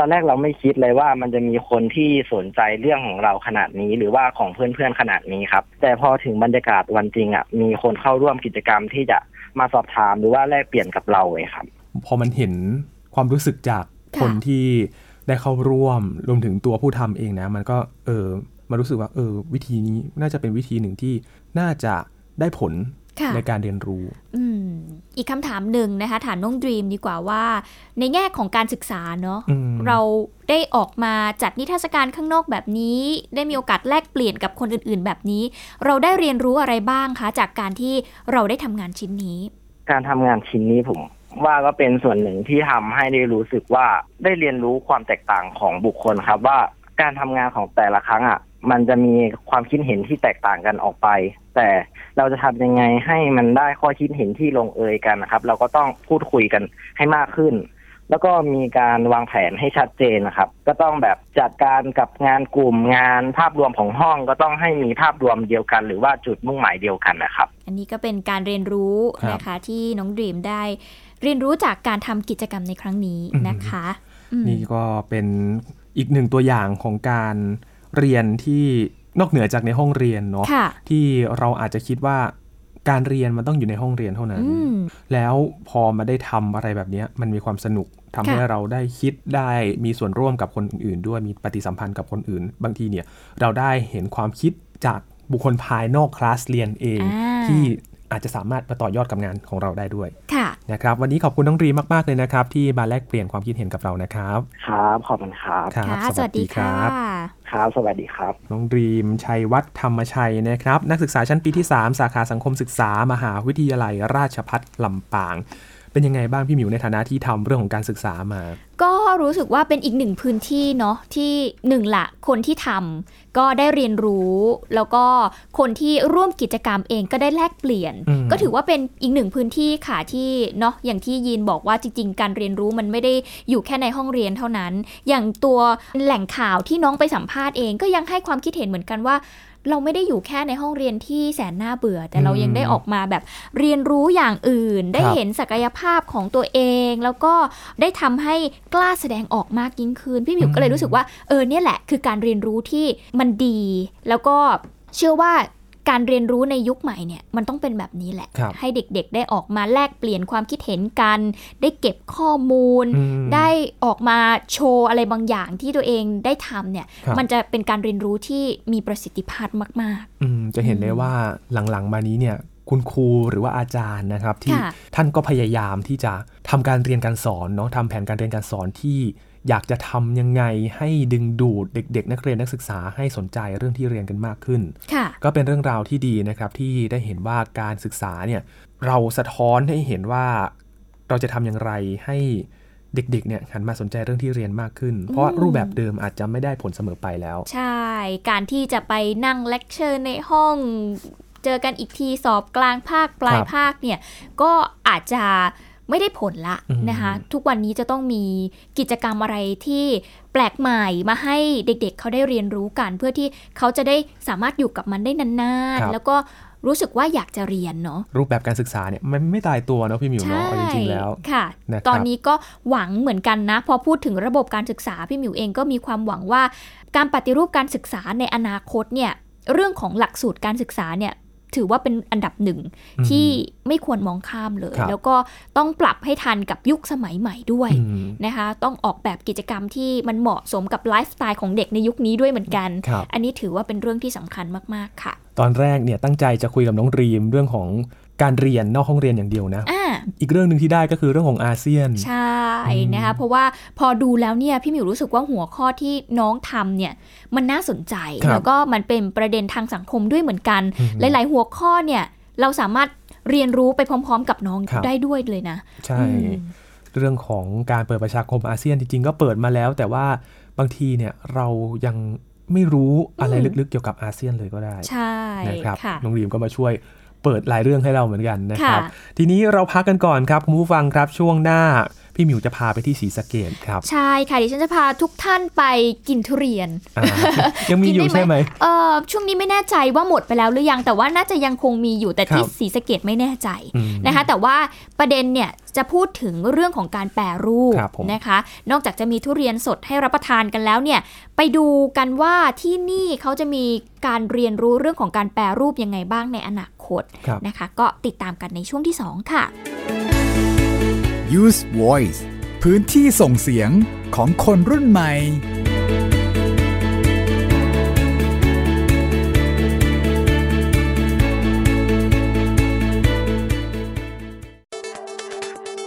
ตอนแรกเราไม่คิดเลยว่ามันจะมีคนที่สนใจเรื่องของเราขนาดนี้ หรือว่าของเพื่อนๆขนาดนี้ครับ แต่พอถึงบรรยากาศวันจริงอะมีคนเข้าร่วมกิจกรรมที่จะมาสอบถามหรือว่าแลกเปลี่ยนกับเราเลยครับ พอมันเห็นความรู้สึกจากค่ะคนที่ได้เข้าร่วมรวมถึงตัวผู้ทำเองนะ มันก็เออมารู้สึกว่าเออวิธีนี้น่าจะเป็นวิธีหนึ่งที่น่าจะได้ผลค่ะ ในการเรียนรู้อืมอีกคำถามหนึ่งนะคะ ถามน้องดรีมดีกว่าว่า ในแง่ของการศึกษาเนาะอืมเราได้ออกมาจัดนิทรรศการข้างนอกแบบนี้ ได้มีโอกาสแลกเปลี่ยนกับคนอื่น ๆ แบบนี้ เราได้เรียนรู้อะไรบ้างคะ จากการที่เราได้ทำงานชิ้นนี้ การทำงานชิ้นนี้ผมว่าก็เป็นส่วนหนึ่งที่ทำให้ได้รู้สึกว่าได้เรียนรู้ความแตกต่างของบุคคลครับ ว่าการทำงานของแต่ละครั้งอะมันจะมีความคิดเห็นที่แตกต่างกันออกไป แต่ เราจะทำยังไงให้มันได้ข้อคิดเห็นที่ลงเอยกันนะครับ เราก็ต้องพูดคุยกันให้มากขึ้น แล้วก็มีการวางแผนให้ชัดเจนนะครับ ก็ต้องแบบจัดการกับงานกลุ่มงานภาพรวมของห้องก็ต้องให้มีภาพรวมเดียวกัน หรือว่าจุดมุ่งหมายเดียวกันนะครับ อันนี้ก็เป็นการเรียนรู้ครับนะคะที่น้องดรีมได้ เรียนรู้จากการทำกิจกรรมในครั้งนี้นะคะอืมนี่ก็เป็นอีกหนึ่งตัวอย่างของการเรียนที่ นอกเหนือจากในห้องเรียนเนาะค่ะที่เราอาจจะคิดว่าการเรียนมันต้องอยู่ในห้องเรียนเท่านั้นอืมแล้วพอมาได้ทำอะไรแบบเนี้ยมันมีความสนุกทำให้ค่ะเราได้คิดได้มีส่วนร่วมกับคนอื่นๆ ด้วยมีปฏิสัมพันธ์กับคนอื่น บางทีเนี่ยเราได้เห็นความคิดจากบุคคลภายนอกคลาสเรียนเองอ่าที่ อาจจะสามารถมาต่อยอดกับงานของเราได้ด้วยค่ะนะครับ วันนี้ขอบคุณน้องรีมากๆเลยนะครับ ที่มาแลกเปลี่ยนความคิดเห็นกับเรานะครับ ครับขอบคุณครับครับค่ะสวัสดีค่ะครับ สวัสดีครับ น้องดรีมชัยวัฒน์ธรรมชัยนะครับ นักศึกษาชั้นปีที่ 3 สาขาสังคมศึกษามหาวิทยาลัยราชพัฒลำปาง เป็นยังไงบ้างพี่หมิวในฐานะที่ทำเรื่องของการศึกษามา ก็รู้สึกว่าเป็นอีกหนึ่งพื้นที่เนาะที่หนึ่งละคนที่ทำก็ได้เรียนรู้ แล้วก็คนที่ร่วมกิจกรรมเองก็ได้แลกเปลี่ยนอืมก็ถือว่าเป็นอีกหนึ่งพื้นที่ค่ะที่เนาะอย่างที่ยีนบอกว่าจริง ๆ การเรียนรู้มันไม่ได้อยู่แค่ในห้องเรียนเท่านั้น อย่างตัวแหล่งข่าวที่น้องไปสัมภาษณ์เองก็ยังให้ความคิดเห็นเหมือนกันว่า เราไม่ได้อยู่แค่ในห้องเรียนที่แสนน่าเบื่อ แต่เราอืมยังได้ออกมาแบบเรียนรู้อย่างอื่น ได้ครับเห็นศักยภาพของตัวเอง แล้วก็ได้ทำให้กล้าแสดงออกมากยิ่งขึ้น พี่หมิวก็เลยรู้สึกว่าเออเนี่ยแหละ คือการเรียนรู้ที่มันดี แล้วก็เชื่อว่า การเรียนรู้ในยุคใหม่เนี่ยมันต้องเป็นแบบนี้แหละครับให้เด็กๆ ได้ออกมาแลกเปลี่ยนความคิดเห็นกัน ได้เก็บข้อมูลอืมได้ออกมาโชว์อะไรบางอย่างที่ตัวเองได้ทำเนี่ยครับมันจะเป็นการเรียนรู้ที่มีประสิทธิภาพมากอืมจะเห็นได้ว่าหลังๆ มานี้เนี่ยคุณครูหรือว่าอาจารย์นะครับ ที่ค่ะท่านก็พยายามที่จะทำการเรียนการสอนเนาะทำแผนการเรียนการสอนที่ อยากจะทำยังไงให้ดึงดูดเด็ก ๆ นักเรียนนักศึกษาให้สนใจเรื่องที่เรียนกันมากขึ้นๆค่ะก็เป็นเรื่องราวที่ดีนะครับที่ได้เห็นว่าการศึกษาเนี่ยเราสะท้อนให้เห็นว่าเราจะทำอย่างไรให้เด็กๆ เนี่ยหันมาสนใจเรื่องที่เรียนมากขึ้น เพราะว่ารูปแบบเดิมอาจจะไม่ได้ผลเสมอไปแล้ว ใช่ การที่จะไปนั่งเลคเชอร์ในห้องเจอกันอีกทีสอบกลางภาคปลายครับภาคเนี่ยก็อาจจะ ไม่ได้ผลละอืมนะคะทุกวันนี้จะต้องมีกิจกรรมอะไรที่แปลกใหม่มาให้เด็กๆเขาได้เรียนรู้กัน เพื่อที่เขาจะได้สามารถอยู่กับมันได้นานครับๆแล้วก็รู้สึกว่าอยากจะเรียนเนาะรูปแบบการศึกษาเนี่ยมันไม่ตายตัวเนาะพี่หมิวเนาะเอาจริงๆแล้วค่ะนะครับตอนนี้ก็หวังเหมือนกันนะ พอพูดถึงระบบการศึกษาพี่หมิวเองก็มีความหวังว่า การปฏิรูปการศึกษาในอนาคตเนี่ยเรื่องของหลักสูตรการศึกษาเนี่ย ถือว่าเป็นอันดับหนึ่งอืมที่ไม่ควรมองข้ามเลยครับแล้วก็ต้องปรับให้ทันกับยุคสมัยใหม่ด้วยอืมนะคะ ต้องออกแบบกิจกรรมที่มันเหมาะสมกับไลฟ์สไตล์ของเด็กในยุคนี้ด้วยเหมือนกันครับอันนี้ถือว่าเป็นเรื่องที่สำคัญมาก ๆ ค่ะ ตอนแรกเนี่ยตั้งใจจะคุยกับน้องรีมเรื่องของการเรียนนอกห้องเรียนอย่างเดียวนะ อ่าอีกเรื่องหนึ่งที่ได้ก็คือเรื่องของอาเซียน ใช่อืมนะคะเพราะว่าพอดูแล้วเนี่ยพี่หมิวรู้สึกว่าหัวข้อที่น้องทำเนี่ยมันน่าสนใจครับแล้วก็มันเป็นประเด็นทางสังคมด้วยเหมือนกันอืมหลาย ๆ หัวข้อเนี่ยเราสามารถเรียนรู้ไปพร้อม ๆ กับน้องครับได้ด้วยเลยนะ ใช่อืมเรื่องของการเปิดประชาคมอาเซียนจริง ๆ ก็เปิดมาแล้ว แต่ว่าบางทีเนี่ยเรายังไม่รู้อะไรอืมลึกๆเกี่ยวกับอาเซียนเลยก็ได้ใช่นะครับค่ะน้องรีมก็มาช่วย เปิดหลายเรื่องให้เราเหมือนกันนะครับค่ะทีนี้เราพักกันก่อนครับคุณผู้ฟังครับช่วงหน้า พี่หมิวจะพาไปที่ศรีสะเกดครับ ใช่ค่ะดิฉันจะพาทุกท่านไปกินทุเรียนอ่ายังมีอยู่กินด้ใช่ไหมเออช่วงนี้ไม่แน่ใจว่าหมดไปแล้วหรือยัง แต่ว่าน่าจะยังคงมีอยู่แต่ที่ครับศรีสะเกดไม่แน่ใจอืมนะคะ แต่ว่าประเด็นเนี่ยจะพูดถึงเรื่องของการแปรรูปครับผมนะคะ นอกจากจะมีทุเรียนสดให้รับประทานกันแล้วเนี่ยไปดูกันว่าที่นี่เขาจะมีการเรียนรู้เรื่องของการแปรรูปยังไงบ้างในอนาคตครับนะคะ ก็ติดตามกันในช่วงที่ 2 ค่ะ Use Voice พื้นที่ส่งเสียงของคนรุ่นใหม่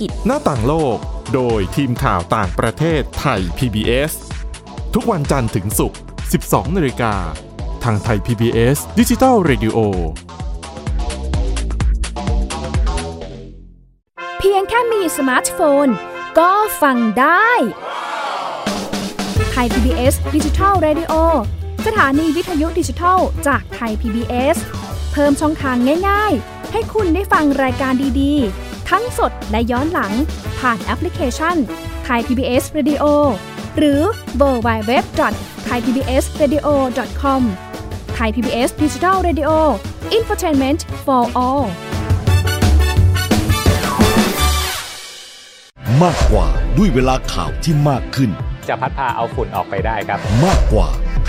กิจ หน้าต่างโลก โดยทีมข่าวต่างประเทศไทย PBS ทุกวันจันทร์ถึงศุกร์ 12 นาฬิกา ทางไทย PBS Digital Radio เพียงแค่มีสมาร์ทโฟน ก็ฟังได้ไทย PBS Digital Radio สถานีวิทยุดิจิทัลจากไทย PBS เพิ่มช่องทางง่าย ๆ ให้คุณได้ฟังรายการดีๆ ทั้งสดและย้อนหลัง ผ่านแอปพลิเคชันไทย PBS Radio หรือเวอร์ไบเว็บไทยพีบีเอสเรดิโอคอมไทยพีบีเอสดิจิทัลเรดิโออินฟอร์ทนเมนต์ for all มากกว่าด้วยเวลาข่าวที่มากขึ้น จะพัดพาเอาฝุ่นออกไปได้ครับ มากกว่า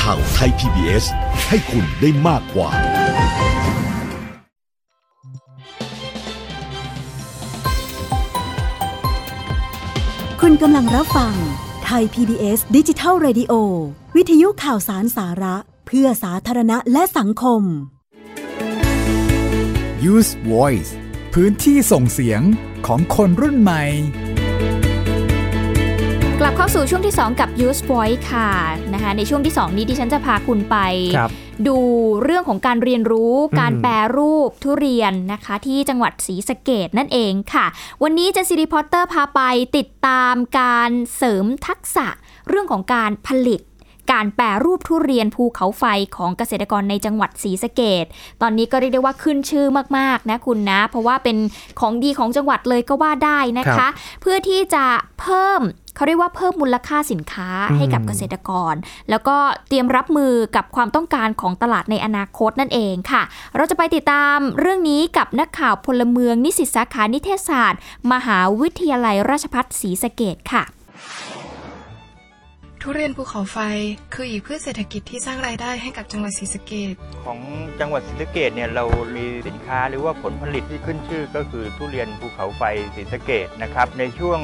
ข่าวไทย PBS ให้คุณได้มากกว่า คุณกำลังรับฟังไทย PBS ดิจิทัล Radio วิทยุข่าวสารสาระ เพื่อสาธารณะและสังคม Use Voice พื้นที่ส่งเสียงของคนรุ่นใหม่ กลับเข้าสู่ช่วงที่ 2 กับ Use Voice ค่ะนะคะในช่วงที่ 2 นี้ดิฉันจะพาคุณไป ครับ ดูเรื่องของการเรียนรู้การแปรรูปทุเรียนนะคะ ที่จังหวัดศรีสะเกดนั่นเองค่ะ วันนี้ Gen Z Reporter พาไปติดตามการเสริมทักษะเรื่องของการผลิต การแปรรูปทุเรียนภูเขาไฟของเกษตรกรในจังหวัดศรีสะเกษตอนนี้ก็เรียกได้ว่าขึ้นชื่อมากๆนะคุณนะ เพราะว่าเป็นของดีของจังหวัดเลยก็ว่าได้นะครับคะ เพื่อที่จะเพิ่ม เขาเรียกว่าเพิ่มมูลค่าสินค้าอืมให้กับเกษตรกร แล้วก็เตรียมรับมือกับความต้องการของตลาดในอนาคตนั่นเองค่ะ เราจะไปติดตามเรื่องนี้กับนักข่าวพลเมืองนิสิตสาขานิเทศศาสตร์ มหาวิทยาลัยราชภัฏศรีสะเกดค่ะ ทุเรียนภูเขาไฟคืออีกพืชเศรษฐกิจที่สร้างรายได้ให้กับจังหวัดศรีสะเกษของจังหวัดศรีสะเกดเนี่ยเรามีสินค้าหรือว่าผลผลิตที่ขึ้นชื่อก็คือทุเรียนภูเขาไฟศรีสะเกดนะครับในช่วง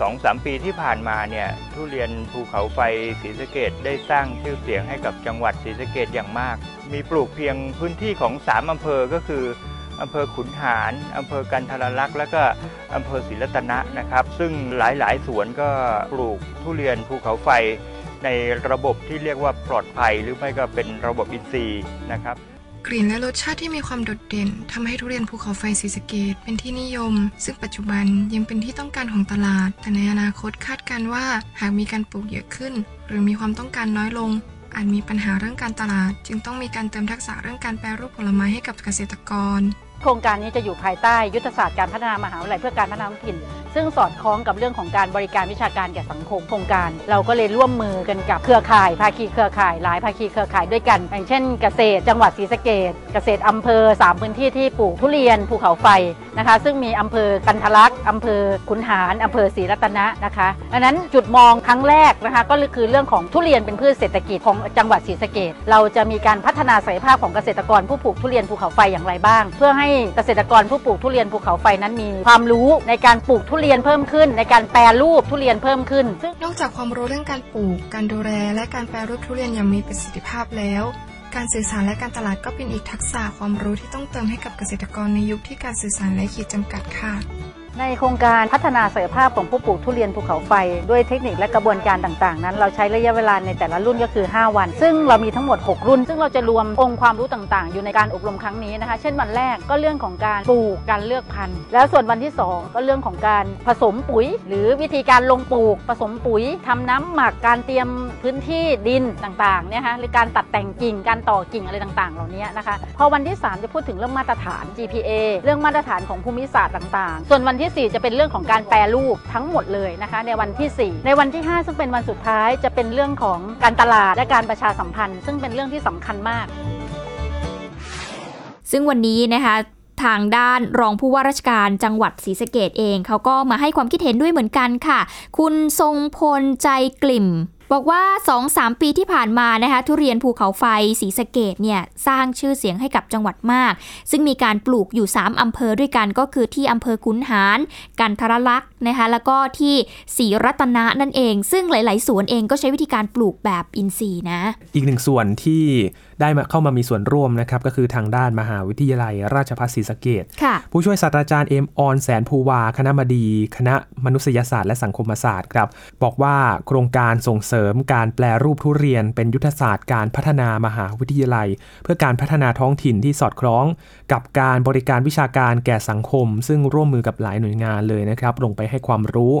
สองสามปีที่ผ่านมาเนี่ยทุเรียนภูเขาไฟศรีสะเกดได้สร้างชื่อเสียงให้กับจังหวัดศรีสะเกดอย่างมาก มีปลูกเพียงพื้นที่ของ 3 อำเภอก็คือ อำเภอขุนหารอำเภอกันทรลักษณ์และก็อำเภอศรีรัตนะนะครับ ซึ่งหลายๆ สวนก็ปลูกทุเรียนภูเขาไฟในระบบที่เรียกว่าปลอดภัย หรือไม่ก็เป็นระบบอินทรีย์นะครับกลิ่นและรสชาติที่มีความโดดเด่นทำให้ทุเรียนภูเขาไฟศรีสะเกดเป็นที่นิยม ซึ่งปัจจุบันยังเป็นที่ต้องการของตลาด แต่ในอนาคตคาดการณ์ว่าหากมีการปลูกเยอะขึ้น หรือมีความต้องการน้อยลง อาจมีปัญหาเรื่องการตลาด จึงต้องมีการเติมทักษะเรื่องการแปรรูปผลไม้ให้กับเกษตรกร โครงการนี้จะอยู่ภายใต้ยุทธศาสตร์การพัฒนามหาวิทยาลัยเพื่อการพัฒนาท้องถิ่น ซึ่งสอดคล้องกับเรื่องของการบริการวิชาการแก่สังคมโครงการ เราก็เลยร่วมมือกันกับเครือข่าย ภาคีเครือข่ายหลายภาคีเครือข่ายด้วยกัน อย่างเช่น เกษตร จังหวัดศรีสะเกดเกษตรอำเภอ 3 พื้นที่ที่ปลูกทุเรียนภูเขาไฟนะคะ ซึ่งมีอำเภอกันทะลักษ์อำเภอขุนหารอำเภอศรีรัตนะนะคะดังนั้นจุดมองครั้งแรกนะคะก็คือเรื่องของทุเรียนเป็นพืชเศรษฐกิจของจังหวัดศรีสะเกดเราจะมีการพัฒนาศักยภาพของเกษตรกรผู้ปลูกทุเรียนภูเขาไฟอย่างไรบ้าง เพื่อให้เกษตรกรผู้ปลูกทุเรียนภูเขาไฟนั้นมี ความรู้ในการปลูกทุเรียนเพิ่มขึ้น ในการแปรรูปทุเรียนเพิ่มขึ้นซึ่งนอกจากความรู้เรื่องการปลูก การดูแลและการแปรรูปทุเรียนอย่างมีประสิทธิภาพแล้ว การสื่อสารและการตลาดก็เป็นอีกทักษะความรู้ที่ต้องเติมให้กับเกษตรกรในยุคที่การสื่อสารและขีดจำกัดค่ะ ในโครงการพัฒนาศักยภาพของผู้ปลูกทุเรียนภูเขาไฟ ด้วยเทคนิคและกระบวนการต่างๆ นั้น เราใช้ระยะเวลาในแต่ละรุ่นก็คือ 5 วัน ซึ่งเรามีทั้งหมด 6 รุ่น ซึ่งเราจะรวมองค์ความรู้ต่างๆ อยู่ในการอบรมครั้งนี้นะคะ เช่นวันแรกก็เรื่องของการปลูกการเลือกพันธุ์ แล้วส่วนวันที่ 2 ก็เรื่องของการผสมปุ๋ย หรือวิธีการลงปลูก ผสมปุ๋ยทำน้ำหมักการเตรียมพื้นที่ดินต่างๆเนี่ยคะหรือการตัดแต่งกิ่งการต่อกิ่งอะไรต่างๆ เหล่านี้นะคะพอวันที่ 3 จะพูดถึงเรื่องมาตรฐาน GPA เรื่องมาตรฐานของภูมิศาสตร์ต่าง ๆ ส่วนวันที่ 4 จะเป็นเรื่องของการแปรรูปทั้งหมดเลยนะคะ ในวันที่ 4 ในวันที่ 5 ซึ่งเป็นวันสุดท้ายจะเป็นเรื่องของการตลาดและการประชาสัมพันธ์ ซึ่งเป็นเรื่องที่สำคัญมาก ซึ่งวันนี้นะคะทางด้านรองผู้ว่าราชการจังหวัดศรีสะเกดเอง เขาก็มาให้ความคิดเห็นด้วยเหมือนกันค่ะ คุณทรงพลใจกลิ่ม บอกว่า 2-3 ปีที่ผ่านมานะคะทุเรียนภูเขาไฟสีสะเกดเนี่ยสร้างชื่อเสียงให้กับจังหวัดมาก ซึ่งมีการปลูกอยู่ 3 อำเภอด้วยกันก็คือที่อำเภอขุนหาร กันทรลักษณ์นะคะแล้วก็ที่ศรีรัตนะนั่นเอง ซึ่งหลาย ๆ สวนเองก็ใช้วิธีการปลูกแบบอินทรีย์นะ อีกหนึ่งส่วนที่ ได้มาเข้ามามีส่วนร่วมนะครับก็คือทางด้านมหาวิทยาลัย ราชภัฏศรีสะเกดค่ะผู้ช่วยศาสตราจารย์เอ็มออนแสนภูวา คณะบดี คณะมนุษยศาสตร์และสังคมศาสตร์ครับบอกว่าโครงการส่งเสริมการแปลรูปทุเรียน เป็นยุทธศาสตร์การพัฒนามหาวิทยาลัย เพื่อการพัฒนาท้องถิ่นที่สอดคล้อง กับการบริการวิชาการแก่สังคม ซึ่งร่วมมือกับหลายหน่วยงานเลยนะครับลงไปให้ความรู้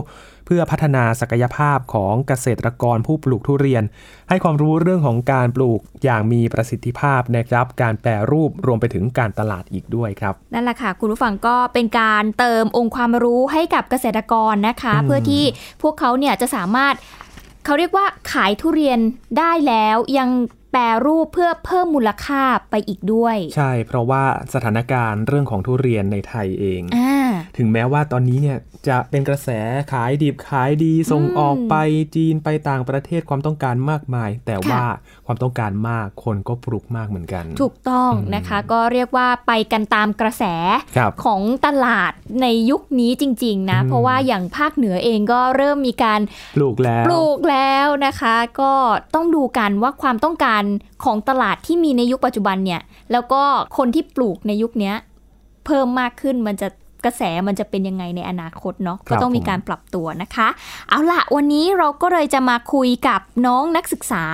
เพื่อพัฒนาศักยภาพของเกษตรกรผู้ปลูกทุเรียน ให้ความรู้เรื่องของการปลูกอย่างมีประสิทธิภาพนะครับ การแปรรูปรวมไปถึงการตลาดอีกด้วยครับนั่นแหละค่ะ คุณผู้ฟังก็เป็นการเติมองค์ความรู้ให้กับเกษตรกรนะคะอืมเพื่อที่พวกเขาเนี่ยจะสามารถเขาเรียกว่าขายทุเรียนได้แล้วยัง แปรรูปเพื่อเพิ่มมูลค่าไปอีกด้วย ใช่ เพราะว่าสถานการณ์เรื่องของทุเรียนในไทยเองอ่าถึงแม้ว่าตอนนี้เนี่ยจะเป็นกระแสขายดิบขายดีส่งอืมออกไปจีนไปต่างประเทศความต้องการมากมาย แต่ว่าความต้องการมากคนก็ปลูกมากเหมือนกัน ถูกต้องนะคะ ก็เรียกว่าไปกันตามกระแสครับของตลาดในยุคนี้จริง ๆ นะอืมเพราะว่าอย่างภาคเหนือเองก็เริ่มมีการปลูกแล้วปลูกแล้วนะคะ ก็ต้องดูกันว่าความต้องการของตลาดที่มีในยุคปัจจุบันเนี่ย แล้วก็คนที่ปลูกในยุคเนี้ยเพิ่มมากขึ้นมันจะกระแสมันจะเป็นยังไงในอนาคตเนาะครับก็ต้องมีการปรับตัวนะคะ เอาละวันนี้เราก็เลยจะมาคุยกับน้องนักศึกษา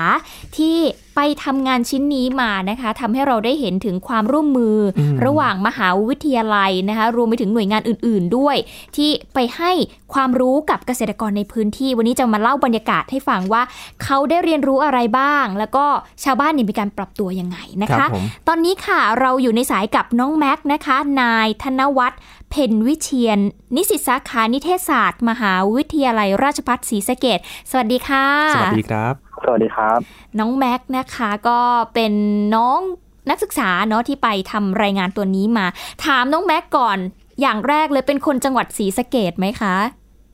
ที่ ไปทำงานชิ้นนี้มานะคะทำให้เราได้เห็นถึงความร่วมมืออมระหว่างมหาวิทยาลัยนะคะรวมไปถึงหน่วยงานอื่น ๆ ด้วย ที่ไปให้ความรู้กับเกษตรกรในพื้นที่ วันนี้จะมาเล่าบรรยากาศให้ฟังว่า เขาได้เรียนรู้อะไรบ้าง แล้วก็ชาวบ้านเนี่ยมีการปรับตัวยังไงนะครัคะบผมตอนนี้ค่ะเราอยู่ในสายกับน้องแม็กซ์นะคะ นายธนวัฒน์เพ็ญวิเชียน นิสิตสาขานิเทศศาสตร์ มหาวิทยาลัยราชภัฏศรีสะเกดสวัสดีค่ะ สวัสดีครับ สวัสดีครับ น้องแม็กซ์นะคะก็เป็นน้องนักศึกษาเนาะที่ไปทำรายงานตัวนี้มา ถามน้องแม็กซ์ก่อนอย่างแรกเลยเป็นคนจังหวัดศรีสะเกดไหมคะ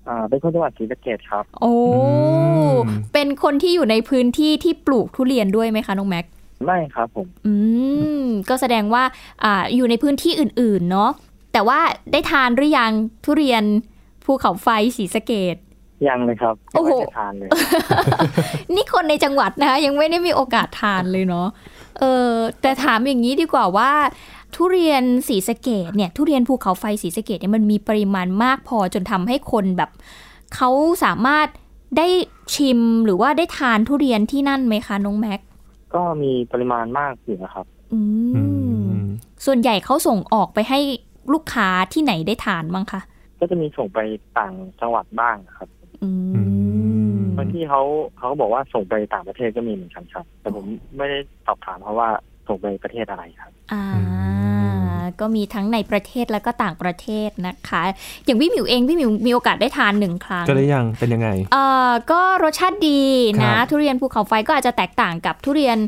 อ่า เป็นคนจังหวัดศรีสะเกดครับ โอ้ เป็นคนที่อยู่ในพื้นที่ที่ปลูกทุเรียนด้วยไหมคะน้องแม็กซ์ไม่ครับผม อืม ก็แสดงว่า อ่า อยู่ในพื้นที่อื่น ๆ เนาะ แต่ว่าได้ทานหรือยังทุเรียนภูเขาไฟศรีสะเกด ยังเลยครับโอ้โหยังไม่ได้ทานเลย นี่คนในจังหวัดนะคะยังไม่ได้มีโอกาสทานเลยเนาะเออแต่ถามอย่างนี้ดีกว่าว่า ทุเรียนศรีสะเกดเนี่ย ทุเรียนภูเขาไฟศรีสะเกดเนี่ยมันมีปริมาณมากพอจนทำให้คนแบบเขาสามารถได้ชิมหรือว่าได้ทานทุเรียนที่นั่นไหมคะน้องแม็กก็มีปริมาณมากอยู่นะครับอืมส่วนใหญ่เขาส่งออกไปให้ลูกค้าที่ไหนได้ทานบ้างคะก็จะมีส่งไปต่างจังหวัดบ้างครับอืม บางที่เขาเขาก็บอกว่าส่งไปต่างประเทศก็มีเหมือนกันครับ แต่ผมไม่ได้สอบถามเขาว่าส่งไปประเทศอะไรครับ อ่า ก็มีทั้งในประเทศแล้วก็ต่างประเทศนะคะ อย่างพี่หมิวเองพี่หมิวมีโอกาสได้ทานหนึ่งครั้ง ก็ได้ยังเป็นยังไง เอ่อ ก็รสชาติดีนะครับทุเรียนภูเขาไฟก็อาจจะแตกต่างกับทุเรียน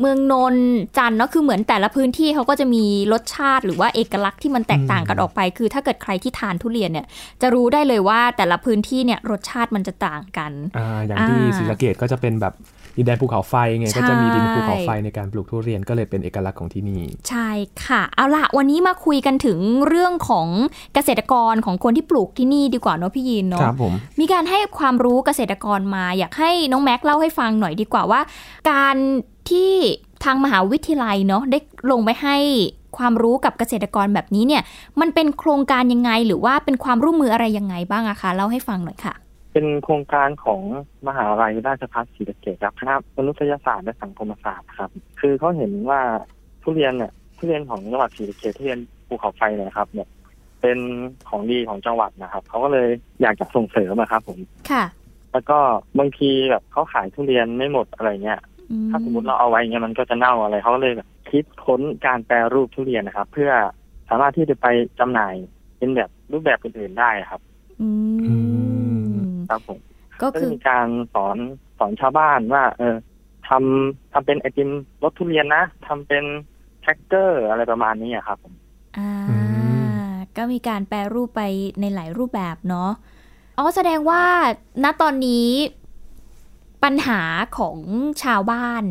เมืองนนท์จันทร์เนาะคือเหมือนแต่ละพื้นที่เขาก็จะมีรสชาติหรือว่าเอกลักษณ์ที่มันแตกต่างกันออกไป คือถ้าเกิดใครที่ทานทุเรียนเนี่ย จะรู้ได้เลยว่าแต่ละพื้นที่เนี่ยรสชาติมันจะต่างกันอ่าอย่างที่อ่าศรีสะเกดก็จะเป็นแบบดินแดนภูเขาไฟไงใช่ก็จะมีดินภูเขาไฟในการปลูกทุเรียนก็เลยเป็นเอกลักษณ์ของที่นี่ ใช่ค่ะ เอาล่ะวันนี้มาคุยกันถึงเรื่องของเกษตรกรของคนที่ปลูกที่นี่ดีกว่าเนาะพี่ยินเนาะครับผมมีการให้ความรู้เกษตรกรมา อยากให้น้องแม็กเล่าให้ฟังหน่อยดีกว่าว่า การ ที่ทางมหาวิทยาลัยเนาะได้ลงไปให้ความรู้กับเกษตรกรแบบนี้เนี่ย มันเป็นโครงการยังไงหรือว่าเป็นความร่วมมืออะไรยังไงบ้างอะคะเล่าให้ฟังหน่อยค่ะ เป็นโครงการของมหาลัยราชภัฏศรีสะเกษครับคณะมนุษยศาสตร์และสังคมศาสตร์ครับ คือเขาเห็นว่าทุเรียนเนี่ยทุเรียนของจังหวัดศรีสะเกษทุเรียนภูเขาไฟเนี่ยครับ เนี่ย เป็นของดีของจังหวัดนะครับเขาก็เลยอยากจะส่งเสริมอะครับผมค่ะ แล้วก็บางทีแบบเขาขายทุเรียนไม่หมดอะไรเงี้ย ถ้าสมมติเราเอาไว้เงี้ยมันก็จะเน่าอะไรเขาก็เลยแบบคิดค้นการแปรรูปทุเรียนนะครับ เพื่อสามารถที่จะไปจำหน่ายเป็นแบบรูปแบบอื่นๆได้ครับ อืมครับผมก็ก็คืจะอมีการสอนสอนชาวบ้านว่า เออทำทำเป็นไอติมรสทุเรียนนะทำเป็นแท็กเกอร์อะไรประมาณนี้อะครับผมอ่าก็มีการแปรรูปไปในหลายรูปแบบเนาะอ๋อแสดงว่าณตอนนี้ ปัญหาของชาวบ้าน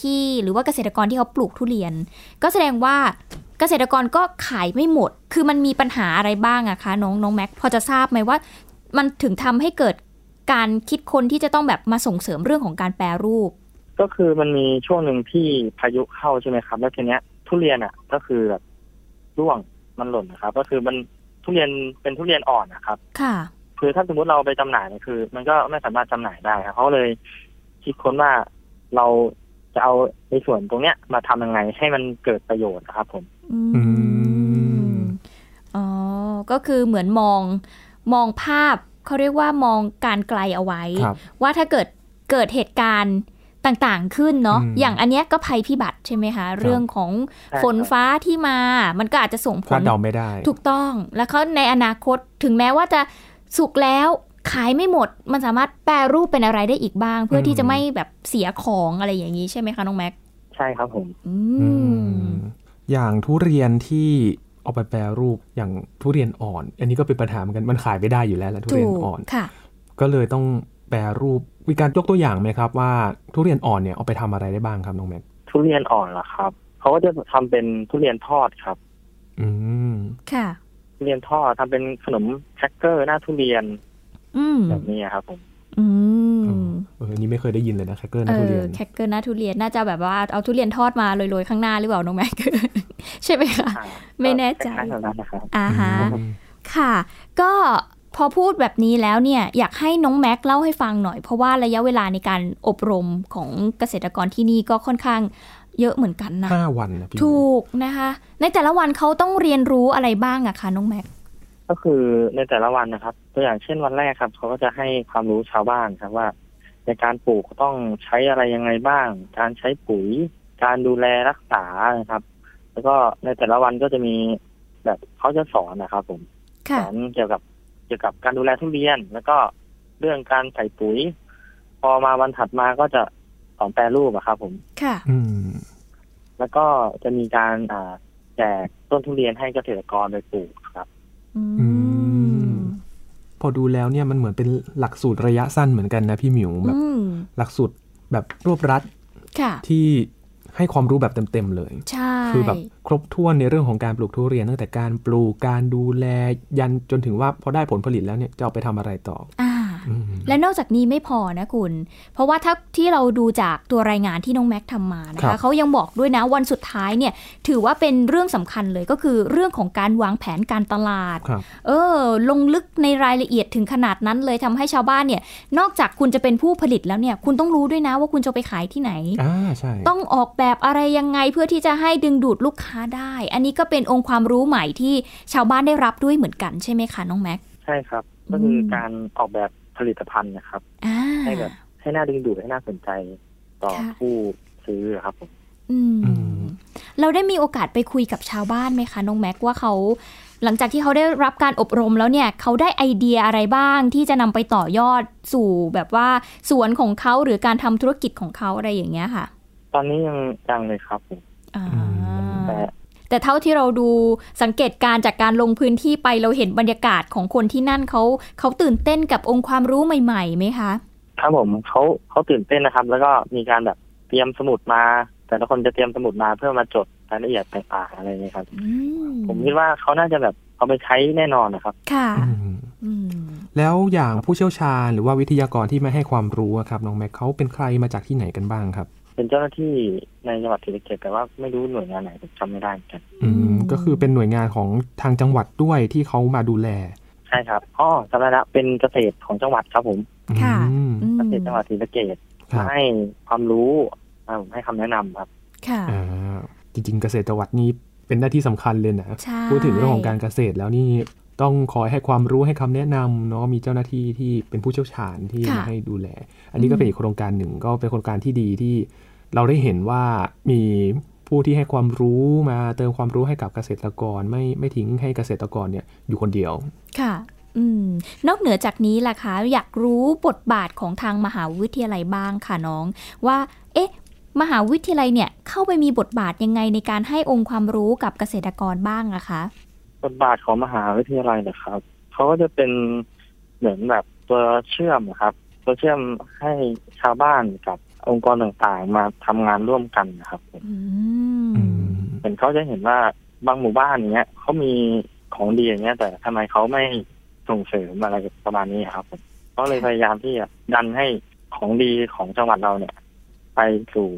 ที่หรือว่าเกษตรกรที่เขาปลูกทุเรียน ก็แสดงว่าเกษตรกรก็ขายไม่หมด คือมันมีปัญหาอะไรบ้างอะคะน้องน้องแม็กพอจะทราบไหมว่า มันถึงทำให้เกิดการคิดคนที่จะต้องแบบมาส่งเสริมเรื่องของการแปรรูป ก็คือมันมีช่วงหนึ่งที่พายุเข้าใช่ไหมครับ แล้วทีเนี้ย ทุเรียนอะ ก็คือแบบร่วงมันหล่นนะครับ ก็คือมันทุเรียนเป็นทุเรียนอ่อนนะครับ ค่ะ คือถ้าสมมติเราไปจำหน่ายเนี่ยคือ มันก็ไม่สามารถจำหน่ายได้ครับเขาเลยคิดค้นว่าเราจะเอาในส่วนตรงเนี้ยมาทำยังไงให้มันเกิดประโยชน์นะครับ ผม อืมอ๋อ ก็คือเหมือนมองมองภาพเขาเรียกว่ามองการไกลเอาไว้ครับว่าถ้าเกิดเกิดเหตุการณ์ต่างๆขึ้นเนาะอืมอย่างอันเนี้ยก็ภัยพิบัติใช่ไหมคะเรื่องของใช่ครับฝนฟ้าที่มา มันก็อาจจะส่งผคาลดเดาไม่ได้ ถูกต้อง แล้วเขาในอนาคตถึงแม้ว่าจะ สุกแล้วขายไม่หมด มันสามารถแปรรูปเป็นอะไรได้อีกบ้าง เพื่อที่จะไม่แบบเสียของอะไรอย่างนี้ใช่ไหมคะน้องแม็กใช่ครับผมอืมอย่างทุเรียนที่เอาไปแปรรูปอย่างทุเรียนอ่อน อันนี้ก็เป็นปัญหาเหมือนกันมันขายไม่ได้อยู่แล้วแหละทุเรียนอ่อนค่ะ ก็เลยต้องแปรรูปมีการยกตัวอย่างไหมครับ ว่าทุเรียนอ่อนเนี่ยเอาไปทำอะไรได้บ้างครับน้องแม็กทุเรียนอ่อนเหรอครับเขาก็จะทำเป็นทุเรียนทอดครับ อืมค่ะ ทุเรียนทอดทำเป็นขนมแครกเกอร์หน้าทุเรียน อืมแบบนี้ครับผมอืมเอออันนี้ไม่เคยได้ยินเลยนะแครกเกอร์เออหน้าทุเรียนแครกเกอร์หน้าทุเรียนน่าจะแบบว่าเอาทุเรียนทอดมาโรยๆข้างหน้าหรือเปล่าน้องแม็กใช่ไหมคะไม่แน่ใจคล้ายๆแบบนั้นนะครับอ่าฮะค่ะ ก็พอพูดแบบนี้แล้วเนี่ยอยากให้น้องแม็กเล่าให้ฟังหน่อย เพราะว่าระยะเวลาในการอบรมของเกษตรกรที่นี่ก็ค่อนข้าง เยอะเหมือนกันนะห้าวันนะพี่ถูกนะคะ ในแต่ละวันเขาต้องเรียนรู้อะไรบ้างอะคะน้องแม็กก็คือในแต่ละวันนะครับ ตัวอย่างเช่นวันแรกครับเขาก็จะให้ความรู้ชาวบ้านครับว่า ในการปลูกต้องใช้อะไรยังไงบ้าง การใช้ปุ๋ย การดูแลรักษานะครับ แล้วก็ในแต่ละวันก็จะมีแบบเขาจะสอนนะครับ ผมสอนเกี่ยวกับเกี่ยวกับการดูแลทุเรียน แล้วก็เรื่องการใส่ปุ๋ย พอมาวันถัดมาก็จะ สอนแปรรูปอะครับ ผมค่ะ อืม แล้วก็จะมีการอ่าแจกต้นทุเรียนให้เกษตรกรโดยปลูกครับ อืมพอดูแล้วเนี่ยมันเหมือนเป็นหลักสูตรระยะสั้นเหมือนกันนะพี่หมิวแบบ อืม หลักสูตรแบบรวบรัดค่ะ ที่ให้ความรู้แบบเต็มๆเลย ใช่คือแบบครบถ้วนในเรื่องของการปลูกทุเรียนตั้งแต่การปลูกการดูแลยันจนถึงว่าพอได้ผลผลิตแล้วเนี่ยจะเอาไปทำอะไรต่อ อ่าอืม และนอกจากนี้ไม่พอนะคุณ เพราะว่าถ้าที่เราดูจากตัวรายงานที่น้องแม็กทำมานะครัคะบเขายังบอกด้วยนะวันสุดท้ายเนี่ยถือว่าเป็นเรื่องสำคัญเลยก็คือเรื่องของการวางแผนการตลาดครับเออ ลงลึกในรายละเอียดถึงขนาดนั้นเลยทำให้ชาวบ้านเนี่ย นอกจากคุณจะเป็นผู้ผลิตแล้วเนี่ย คุณต้องรู้ด้วยนะว่าคุณจะไปขายที่ไหนอ่าใช่ต้องออกแบบอะไรยังไงเพื่อที่จะให้ดึงดูดลูกค้าได้ อันนี้ก็เป็นองค์ความรู้ใหม่ที่ชาวบ้านได้รับด้วยเหมือนกันใช่ไหมคะน้องแม็กใช่ครับก็คือการออกแบบ ผลิตภัณฑ์นะครับ อ่าให้แบบให้น่าดึงดูดให้น่าสนใจต่อค่ะผู้ซื้อครับผมอืม เราได้มีโอกาสไปคุยกับชาวบ้านไหมคะน้องแม็กว่าเขาหลังจากที่เขาได้รับการอบรมแล้วเนี่ย เขาได้ไอเดียอะไรบ้างที่จะนำไปต่อยอดสู่แบบว่าสวนของเขาหรือการทำธุรกิจของเขาอะไรอย่างเงี้ยค่ะ ตอนนี้ยังยังเลยครับผมอ่าแต่ แต่เท่าที่เราดูสังเกตการณ์จากการลงพื้นที่ไปเราเห็นบรรยากาศของคนที่นั่นเขาเขาตื่นเต้นกับองค์ความรู้ใหม่ๆไหมคะครับผมเขาเขาตื่นเต้นนะครับ แล้วก็มีการแบบเตรียมสมุดมา แต่ละคนจะเตรียมสมุดมาเพื่อมาจดรายละเอียดต่างๆอะไรอย่างเงี้ยครับผมคิดว่าเขาน่าจะแบบเอาไปใช้แน่นอนนะครับ ค่ะแล้วอย่างผู้เชี่ยวชาญหรือว่าวิทยากรที่มาให้ความรู้อะครับน้องแม็กเขาเป็นใครมาจากที่ไหนกันบ้างครับ เป็นเจ้าหน้าที่ในจังหวัดศรีสะเกษแต่ว่าไม่รู้หน่วยงานไหนผมจำไม่ได้เหมือนกันอืมก็คือเป็นหน่วยงานของทางจังหวัดด้วยที่เขามาดูแล ใช่ครับอ๋อจำได้ละเป็นเกษตรของจังหวัดครับผมค่ะเกษตรจังหวัดศรีสะเกษครับให้ความรู้อ่าผมให้คำแนะนำครับ ค่ะอ่าจริงๆเกษตรจังหวัดนี่เป็นหน้าที่สำคัญเลยนะใช่พูดถึงเรื่องของการเกษตรแล้วนี่ ต้องคอยให้ความรู้ให้คำแนะนำเนาะมีเจ้าหน้าที่ที่เป็นผู้เชี่ยวชาญที่ค่ะมาให้ดูแล อันนี้ก็เป็นอีกโครงการหนึ่งก็เป็นโครงการที่ดีที่เราได้เห็นว่ามีผู้ที่ให้ความรู้มาเติมความรู้ให้กับเกษตรกร ไม่ไม่ทิ้งให้เกษตรกรเนี่ยอยู่คนเดียวค่ะอืมนอกเหนือจากนี้ล่ะคะอยากรู้บทบาทของทางมหาวิทยาลัยบ้างค่ะน้อง ว่า เอ๊ะ มหาวิทยาลัยเนี่ยเข้าไปมีบทบาทยังไงในการให้องค์ความรู้กับเกษตรกรบ้างอะคะ บทบาทของมหาวิทยาลัยนะครับเขาก็จะเป็นเหมือนแบบตัวเชื่อมนะครับตัวเชื่อมให้ชาวบ้านกับองค์กรต่างๆ มาทำงานร่วมกันนะครับผมเหมือนเขาจะเห็นว่าบางหมู่บ้านเนี้ยเขามีของดีอย่างเงี้ย แต่ทำไมเขาไม่ส่งเสริมอะไรประมาณนี้ครับผมเขาเลยพยายามที่จะดันให้ของดีของจังหวัดเราเนี่ย ไปสู่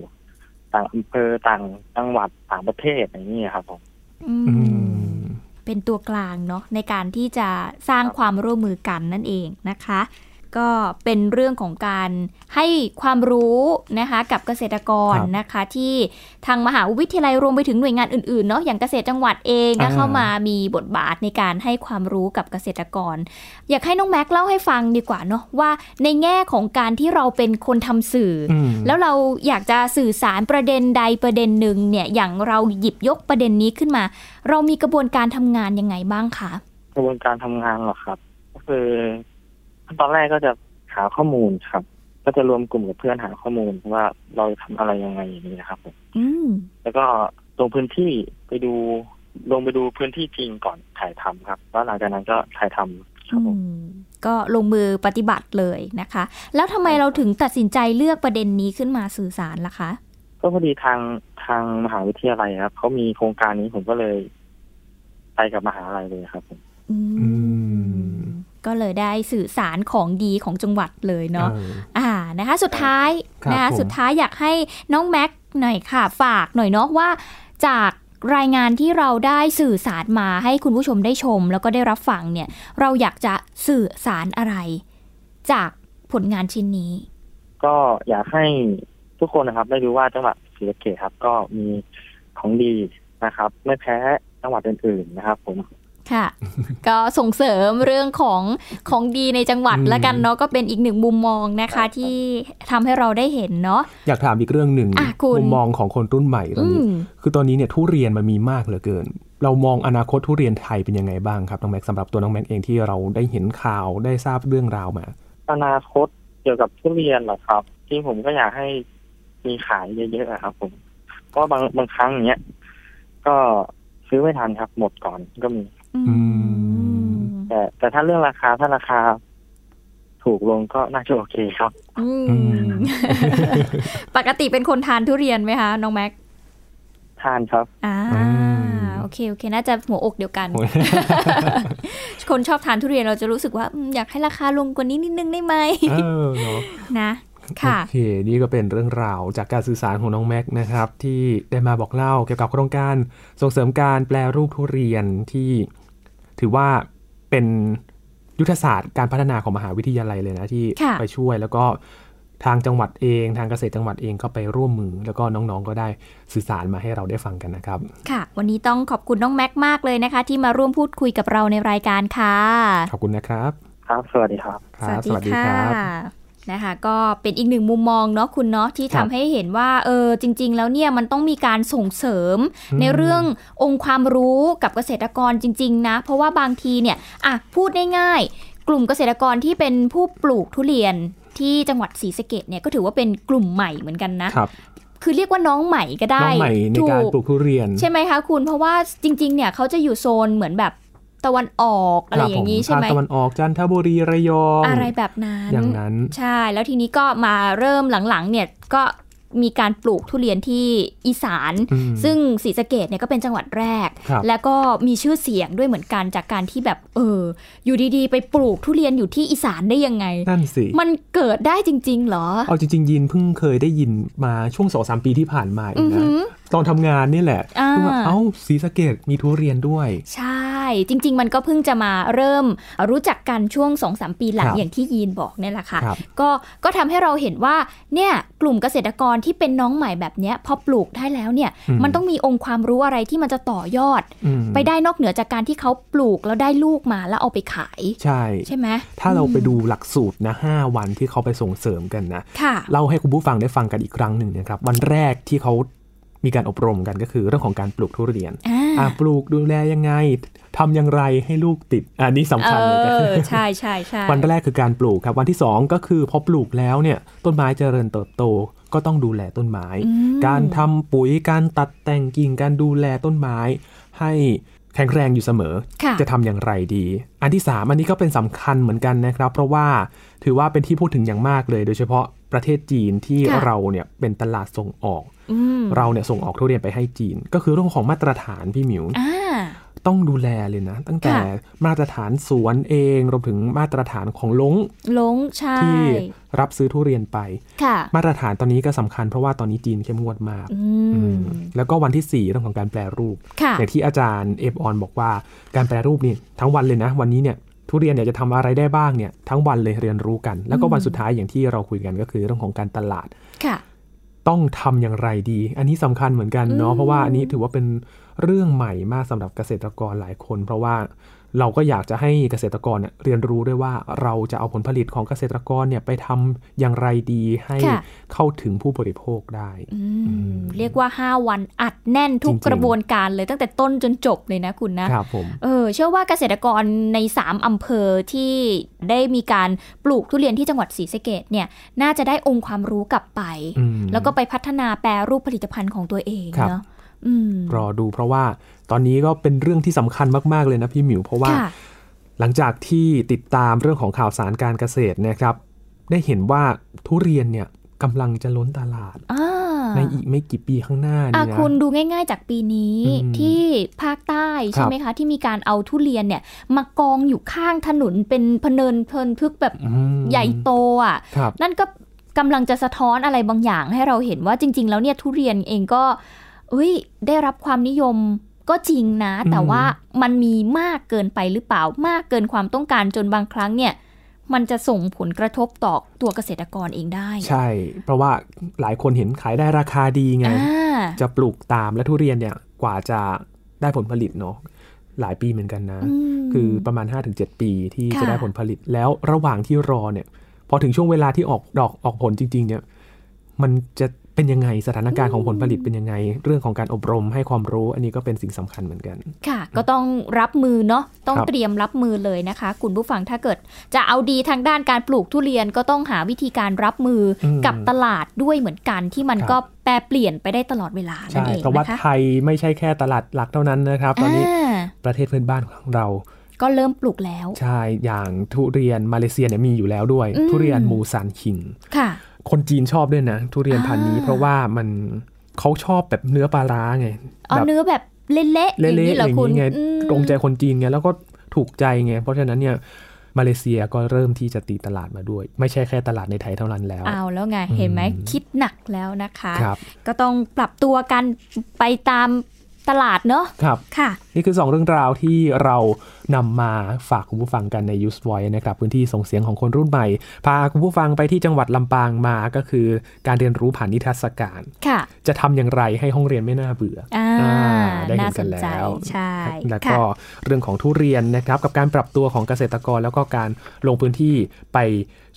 ต่างอำเภอต่างจังหวัดต่างประเทศอย่างนี้ครับผมอืม เป็นตัวกลางเนาะในการที่จะสร้างความร่วมมือกันนั่นเองนะคะ ก็เป็นเรื่องของการให้ความรู้นะคะกับเกษตรกรครับนะคะ ที่ทางมหาวิทยาลัยรวมไปถึงหน่วยงานอื่นๆเนาะอย่างเกษตรจังหวัดเองนะอ่าเข้ามามีบทบาทในการให้ความรู้กับเกษตรกร อยากให้น้องแม็กเล่าให้ฟังดีกว่าเนาะว่าในแง่ของการที่เราเป็นคนทำสื่ออมแล้วเราอยากจะสื่อสารประเด็นใดประเด็นหนึ่งเนี่ยอย่างเราหยิบยกประเด็นนี้ขึ้นมา เรามีกระบวนการทำงานยังไงบ้างคะกระบวนการทำงานเหรอครับ ก็คือขั้น ตอนแรกก็จะหาข้อมูลครับ ก็จะรวมกลุ่มกับเพื่อนหาข้อมูลว่าเราทำอะไรยังไงอย่างนี้นะครับผมอืมแล้วก็ลงพื้นที่ไปดูลงไปดูพื้นที่จริงก่อนถ่ายทำครับ แล้วหลังจากนั้นก็ถ่ายทำครับผมอืมก็ลงมือปฏิบัติเลยนะคะ แล้วทำไมเราถึงตัดสินใจเลือกประเด็นนี้ขึ้นมาสื่อสารล่ะคะ ก็พอดีทางทางมหาวิทยาลัยครับเขามีโครงการนี้ผมก็เลย ไปกับมหาลัยเลยครับผม ก็เลยได้สื่อสารของดีของจังหวัดเลยเนาะเอออ่านะคะสุดท้ายครับนะคะผมสุดท้ายอยากให้น้องแม็กหน่อยค่ะ ฝากหน่อยเนาะว่า จากรายงานที่เราได้สื่อสารมาให้คุณผู้ชมได้ชม แล้วก็ได้รับฟังเนี่ย เราอยากจะสื่อสารอะไร จากผลงานชิ้นนี้ ก็อยากให้ทุกคนนะครับ ได้รู้ว่าจังหวัดศรีสะเกษครับ ก็มีของดีนะครับ ไม่แพ้จังหวัดอื่นๆนะครับ ผม ค่ะ ก็ส่งเสริมเรื่องของของดีในจังหวัดอืมละกันเนาะก็เป็นอีกหนึ่งมุมมองนะคะ ที่ทำให้เราได้เห็นเนาะอยากถามอีกเรื่องหนึ่งอะคุณมุมมองของคนรุ่นใหม่ตอนนี้อืมคือตอนนี้เนี่ยทุเรียนมันมีมากเหลือเกิน เรามองอนาคตทุเรียนไทยเป็นยังไงบ้างครับน้องแม็กสำหรับตัวน้องแม็กเองที่เราได้เห็นข่าวได้ทราบเรื่องราวมา อนาคตเกี่ยวกับทุเรียนเหรอครับจริงผมก็อยากให้มีขายเยอะๆอะครับ ผมเพราะบางบางครั้งอย่างเงี้ยก็ซื้อไม่ทันครับ หมดก่อนก็มี แต่แต่ถ้าเรื่องราคาถ้าราคา ถูกลงก็น่าจะโอเคครับอืมปกติเป็นคนทานทุเรียนไหมคะน้องแม็กทานครับ อ่า โอเค โอเค น่าจะหัวอกเดียวกัน คนชอบทานทุเรียนเราจะรู้สึกว่าอืมอยากให้ราคาลงกว่านี้นิดนึงได้ไหมเออเนาะนะ ค่ะ โอเค นี่ก็เป็นเรื่องราวจากการสื่อสารของน้องแม็กนะครับ ที่ได้มาบอกเล่าเกี่ยวกับโครงการส่งเสริมการแปลรูปทุเรียนที่ ถือว่าเป็นยุทธศาสตร์การพัฒนาของมหาวิทยาลัยเลยนะที่ค่ะไปช่วยแล้วก็ทางจังหวัดเองทางเกษตรจังหวัดเองก็ไปร่วมมือ แล้วก็น้องๆก็ได้สื่อสารมาให้เราได้ฟังกันนะครับ ค่ะ วันนี้ต้องขอบคุณน้องแม็กมากเลยนะคะ ที่มาร่วมพูดคุยกับเราในรายการค่ะ ขอบคุณนะครับ ครับ สวัสดีครับครับสวัสดีครับ นะคะก็เป็นอีกหนึ่งมุมมองเนาะคุณเนาะที่ครัทำบให้เห็นว่าเออจริง ๆ แล้วเนี่ยมันต้องมีการส่งเสริมอืมในเรื่ององค์ความรู้กับเกษตรกรจริง ๆ นะ เพราะว่าบางทีเนี่ยอะพูดง่ายๆกลุ่มเกษตรกรที่เป็นผู้ปลูกทุเรียนที่จังหวัดศรีสะเกดเนี่ยก็ถือว่าเป็นกลุ่มใหม่เหมือนกันนะครับคือเรียกว่าน้องใหม่ก็ได้น้องใหม่ในการปลูกทุเรียน ใช่ไหมคะคุณเพราะว่าจริงๆ เนี่ยเขาจะอยู่โซนเหมือนแบบ ตะวันออกอะไรอย่างนี้นี้ใช่ไหมภาคตะวันออกจันทบุรีระยองอะไรแบบนั้นอย่างนั้น ใช่แล้วทีนี้ก็มาเริ่มหลังๆเนี่ยก็มีการปลูกทุเรียนที่อีสานอืมซึ่งศรีสะเกดเนี่ยก็เป็นจังหวัดแรกครับแล้วก็มีชื่อเสียงด้วยเหมือนกันจากการที่แบบเออ อยู่ดีๆ ไปปลูกทุเรียนอยู่ที่อีสานได้ยังไงนั่นสิมันเกิดได้จริง ๆ เหรอ เอาจริง ๆ ยินเพิ่งเคยได้ยินมาช่วงสองสามปีที่ผ่านมาเออืงอหืนะอ ตอนทำงานนี่แหละอ่าเพิ่งว่าเอ้าศรีสะเกดมีทุเรียนด้วย ใช่ จริง ๆ มันก็เพิ่งจะมาเริ่มรู้จักกันช่วง2อสปีหลังครับอย่างที่ยีนบอกเนี่ยแหละค่ะครับก็ก็ทำให้เราเห็นว่าเนี่ยกลุ่มเกษตรกรที่เป็นน้องใหม่แบบเนี้ยพอปลูกได้แล้วเนี่ยอืมมันต้องมีองค์ความรู้อะไรที่มันจะต่อยอดอืมไปได้นอกเหนือจากการที่เขาปลูกแล้วได้ลูกมาแล้วเอาไปขาย ใช่ใช่ไหมถ้าเราไปอืมดูหลักสูตรนะห้าวันที่เขาไปส่งเสริมกันนะค่ะเล่าให้คุณผู้ฟังได้ฟังกันอีกครั้งหนึ่งนะครับ วันแรกที่เขา มีการอบรมกันก็คือเรื่องของการปลูกทุเรียนอ่าอะปลูกดูแลยังไงทำอย่างไรให้ลูกติด อันนี้สำคัญเลยเอก็อคือใช่ใช่ใช่วันแรกคือการปลูกครับ วันที่ 2 ก็คือพอปลูกแล้วเนี่ยต้นไม้เจริญเติบโต ก็ต้องดูแลต้นไม้อืมการทำปุ๋ยการตัดแต่งกิ่งการดูแลต้นไม้ ให้แข็งแรงอยู่เสมอค่ะจะทำอย่างไรดี อันที่ 3 อันนี้ก็เป็นสำคัญเหมือนกันนะครับ เพราะว่าถือว่าเป็นที่พูดถึงอย่างมากเลย โดยเฉพาะ ประเทศจีนที่ค่ะเราเนี่ยเป็นตลาดส่งออกอืมเราเนี่ยส่งออกทุเรียนไปให้จีน ก็คือเรื่องของมาตรฐานพี่หมิวอ่าต้องดูแลเลยนะ ตั้งแต่ค่ะมาตรฐานสวนเองรวมถึงมาตรฐานของลงลงใช่ที่รับซื้อทุเรียนไปค่ะมาตรฐานตอนนี้ก็สำคัญเพราะว่าตอนนี้จีนเข้มงวดมากอือืมมแล้วก็วันที่ 4 เรื่องของการแปรรูปค่ะอย่างที่อาจารย์เอฟออนบอกว่าการแปรรูปนี่ทั้งวันเลยนะ วันนี้เนี่ย ทุเรียนเนี่ยจะทำอะไรได้บ้างเนี่ยทั้งวันเลยเรียนรู้กัน แล้วก็วันสุดท้ายอย่างที่เราคุยกันก็คือเรื่องของการตลาดค่ะต้องทำอย่างไรดี อันนี้สำคัญเหมือนกันเนาะอืมเพราะว่าอันนี้ถือว่าเป็นเรื่องใหม่มากสำหรับเกษตรกรหลายคน เพราะว่า เราก็อยากจะให้เกษตรกรเนี่ยเรียนรู้ด้วยว่าเราจะเอาผลผลิตของเกษตรกรเนี่ยไปทำอย่างไรดีให้ค่ะเข้าถึงผู้บริโภคได้อืมเรียกว่า 5 วันอัดแน่นทุกจริงๆกระบวนการเลยตั้งแต่ต้นจนจบเลยนะคุณนะครับผมเออเชื่อว่าเกษตรกรใน 3อำเภอที่ได้มีการปลูกทุเรียนที่จังหวัดศรีสะเกดเนี่ยน่าจะได้องค์ความรู้กลับไปอืมแล้วก็ไปพัฒนาแปรรูปผลิตภัณฑ์ของตัวเองครับเนาะอืม รอดูเพราะว่าตอนนี้ก็เป็นเรื่องที่สำคัญมากๆเลยนะพี่หมิว เพราะว่าค่ะหลังจากที่ติดตามเรื่องของข่าวสารการเกษตรนะครับ ได้เห็นว่าทุเรียนเนี่ยกำลังจะล้นตลาดอ่าในอีกไม่กี่ปีข้างหน้าอะนี่นะคุณดูง่ายๆจากปีนี้อืมที่ภาคใต้ใช่ไหมคะ ที่มีการเอาทุเรียนเนี่ย มากองอยู่ข้างถนนเป็นพเนินเพลินพึกแบบอืมใหญ่โตอะครับนั่นก็กำลังจะสะท้อนอะไรบางอย่างให้เราเห็นว่าจริง ๆ แล้วเนี่ยทุเรียนเองก็เอ้ยได้รับความนิยมก็จริงนะ แต่ว่ามันมีมากเกินไปหรือเปล่า มากเกินความต้องการจนบางครั้งเนี่ย มันจะส่งผลกระทบต่อตัวเกษตรกรเองได้ ใช่ เพราะว่าหลายคนเห็นขายได้ราคาดีไงอ่าจะปลูกตามและทุเรียนเนี่ยกว่าจะได้ผลผลิตเนาะหลายปีเหมือนกันนะอืมคือประมาณ 5-7 ปีที่ค่ะจะได้ผลผลิตแล้วระหว่างที่รอเนี่ย พอถึงช่วงเวลาที่ออกดอกออกผลจริง ๆ เนี่ย มันจะ เป็นยังไงสถานการณ์ของผลผลิตเป็นยังไง เรื่องของการอบรมให้ความรู้ อันนี้ก็เป็นสิ่งสำคัญเหมือนกัน ค่ะ ก็ต้องรับมือเนาะต้องครับเตรียมรับมือเลยนะคะ คุณผู้ฟังถ้าเกิด จะเอาดีทางด้านการปลูกทุเรียนก็ต้องหาวิธีการรับมืออมกับตลาดด้วยเหมือนกันที่มันครับก็แปรเปลี่ยนไปได้ตลอดเวลานั่ใช่นเองเพราะว่านะคะไทยไม่ใช่แค่ตลาดหลักเท่านั้นนะครับ ตอนนี้อ่าประเทศเพื่อนบ้านของเราก็เริ่มปลูกแล้ว ใช่ อย่างทุเรียนมาเลเซียเนี่ยมีอยู่แล้วด้วยอืมทุเรียนมูซานคิง ค่ะ คนจีนชอบด้วยนะ ทุเรียนพันธุ์นี้อ่าเพราะว่ามันเขาชอบแบบเนื้อปลาร้าไงเอาแบบเนื้อแบบเละๆอย่างเละนี้ๆเหรออย่างคุณนี้ไงอืมตรงใจคนจีนไงแล้วก็ถูกใจไงเพราะฉะนั้นเนี่ยมาเลเซียก็เริ่มที่จะตีตลาดมาด้วย ไม่ใช่แค่ตลาดในไทยเท่านั้นแล้วเอาแล้วไงเห็นไหมคิดหนักแล้วนะคะครับก็ต้องปรับตัวกันไปตามตลาดเนาะครับค่ะ นี่คือ 2 เรื่องราวที่เรานำมาฝากคุณผู้ฟังกันใน Use Voice นะครับพื้นที่ส่งเสียงของคนรุ่นใหม่ พาคุณผู้ฟังไปที่จังหวัดลำปางมาก็คือการเรียนรู้ผ่านนิทรรศการค่ะ จะทำอย่างไรให้ห้องเรียนไม่น่าเบื่ออ่าอ่าได้เห็น่านสกันนใจแล้วใช่แล้วค่ะก็เรื่องของทุเรียนนะครับ กับการปรับตัวของเกษตรกรแล้วก็การลงพื้นที่ไป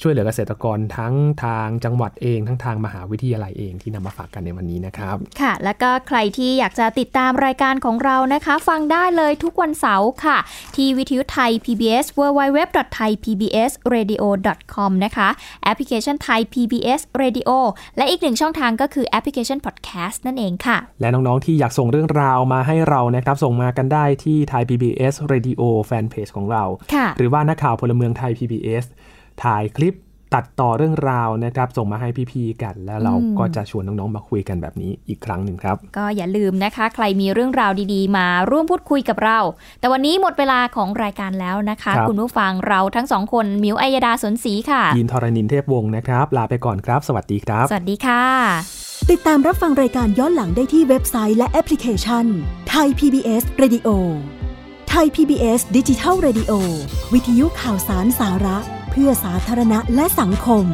ช่วยเหลือเกษตรกรทั้งทางจังหวัดเองทั้งทางมหาวิทยาลัยเองที่นำมาฝากกันในวันนี้นะครับ ค่ะ แล้วก็ใครที่อยากจะติดตามรายการของเรานะคะ ฟังได้เลยทุกวันเสาร์ค่ะ ที่วิทยุไทย PBS www.thaipbsradio.com นะคะแอปพลิเคชันไทย PBS Radio และอีกหนึ่งช่องทางก็คือแอปพลิเคชัน Podcast นั่นเองค่ะ และน้องๆที่อยากส่งเรื่องราวมาให้เรานะครับส่งมากันได้ที่ไทย PBS Radio Fanpage ของเราค่ะหรือว่านักข่าวพลเมืองไทย PBS ถ่ายคลิป ตัดต่อเรื่องราวนะครับ ส่งมาให้พี่ๆกัน แล้วเราอืมก็จะชวนน้องๆมาคุยกันแบบนี้อีกครั้งหนึ่งครับ ก็อย่าลืมนะคะ ใครมีเรื่องราวดีๆ มาร่วมพูดคุยกับเรา แต่วันนี้หมดเวลาของรายการแล้วนะคะครับคุณผู้ฟังเราทั้งสองคนมิวอัยดาสนศรีค่ะ ยินทรณินเทพวงศ์นะครับ ลาไปก่อนครับ สวัสดีครับ สวัสดีค่ะ ติดตามรับฟังรายการย้อนหลังได้ที่เว็บไซต์และแอปพลิเคชันไทย PBS Radio ไทย PBS ดิจิทัล Radio วิทยุข่าวสารสาระเพื่อสาธารณะและสังคม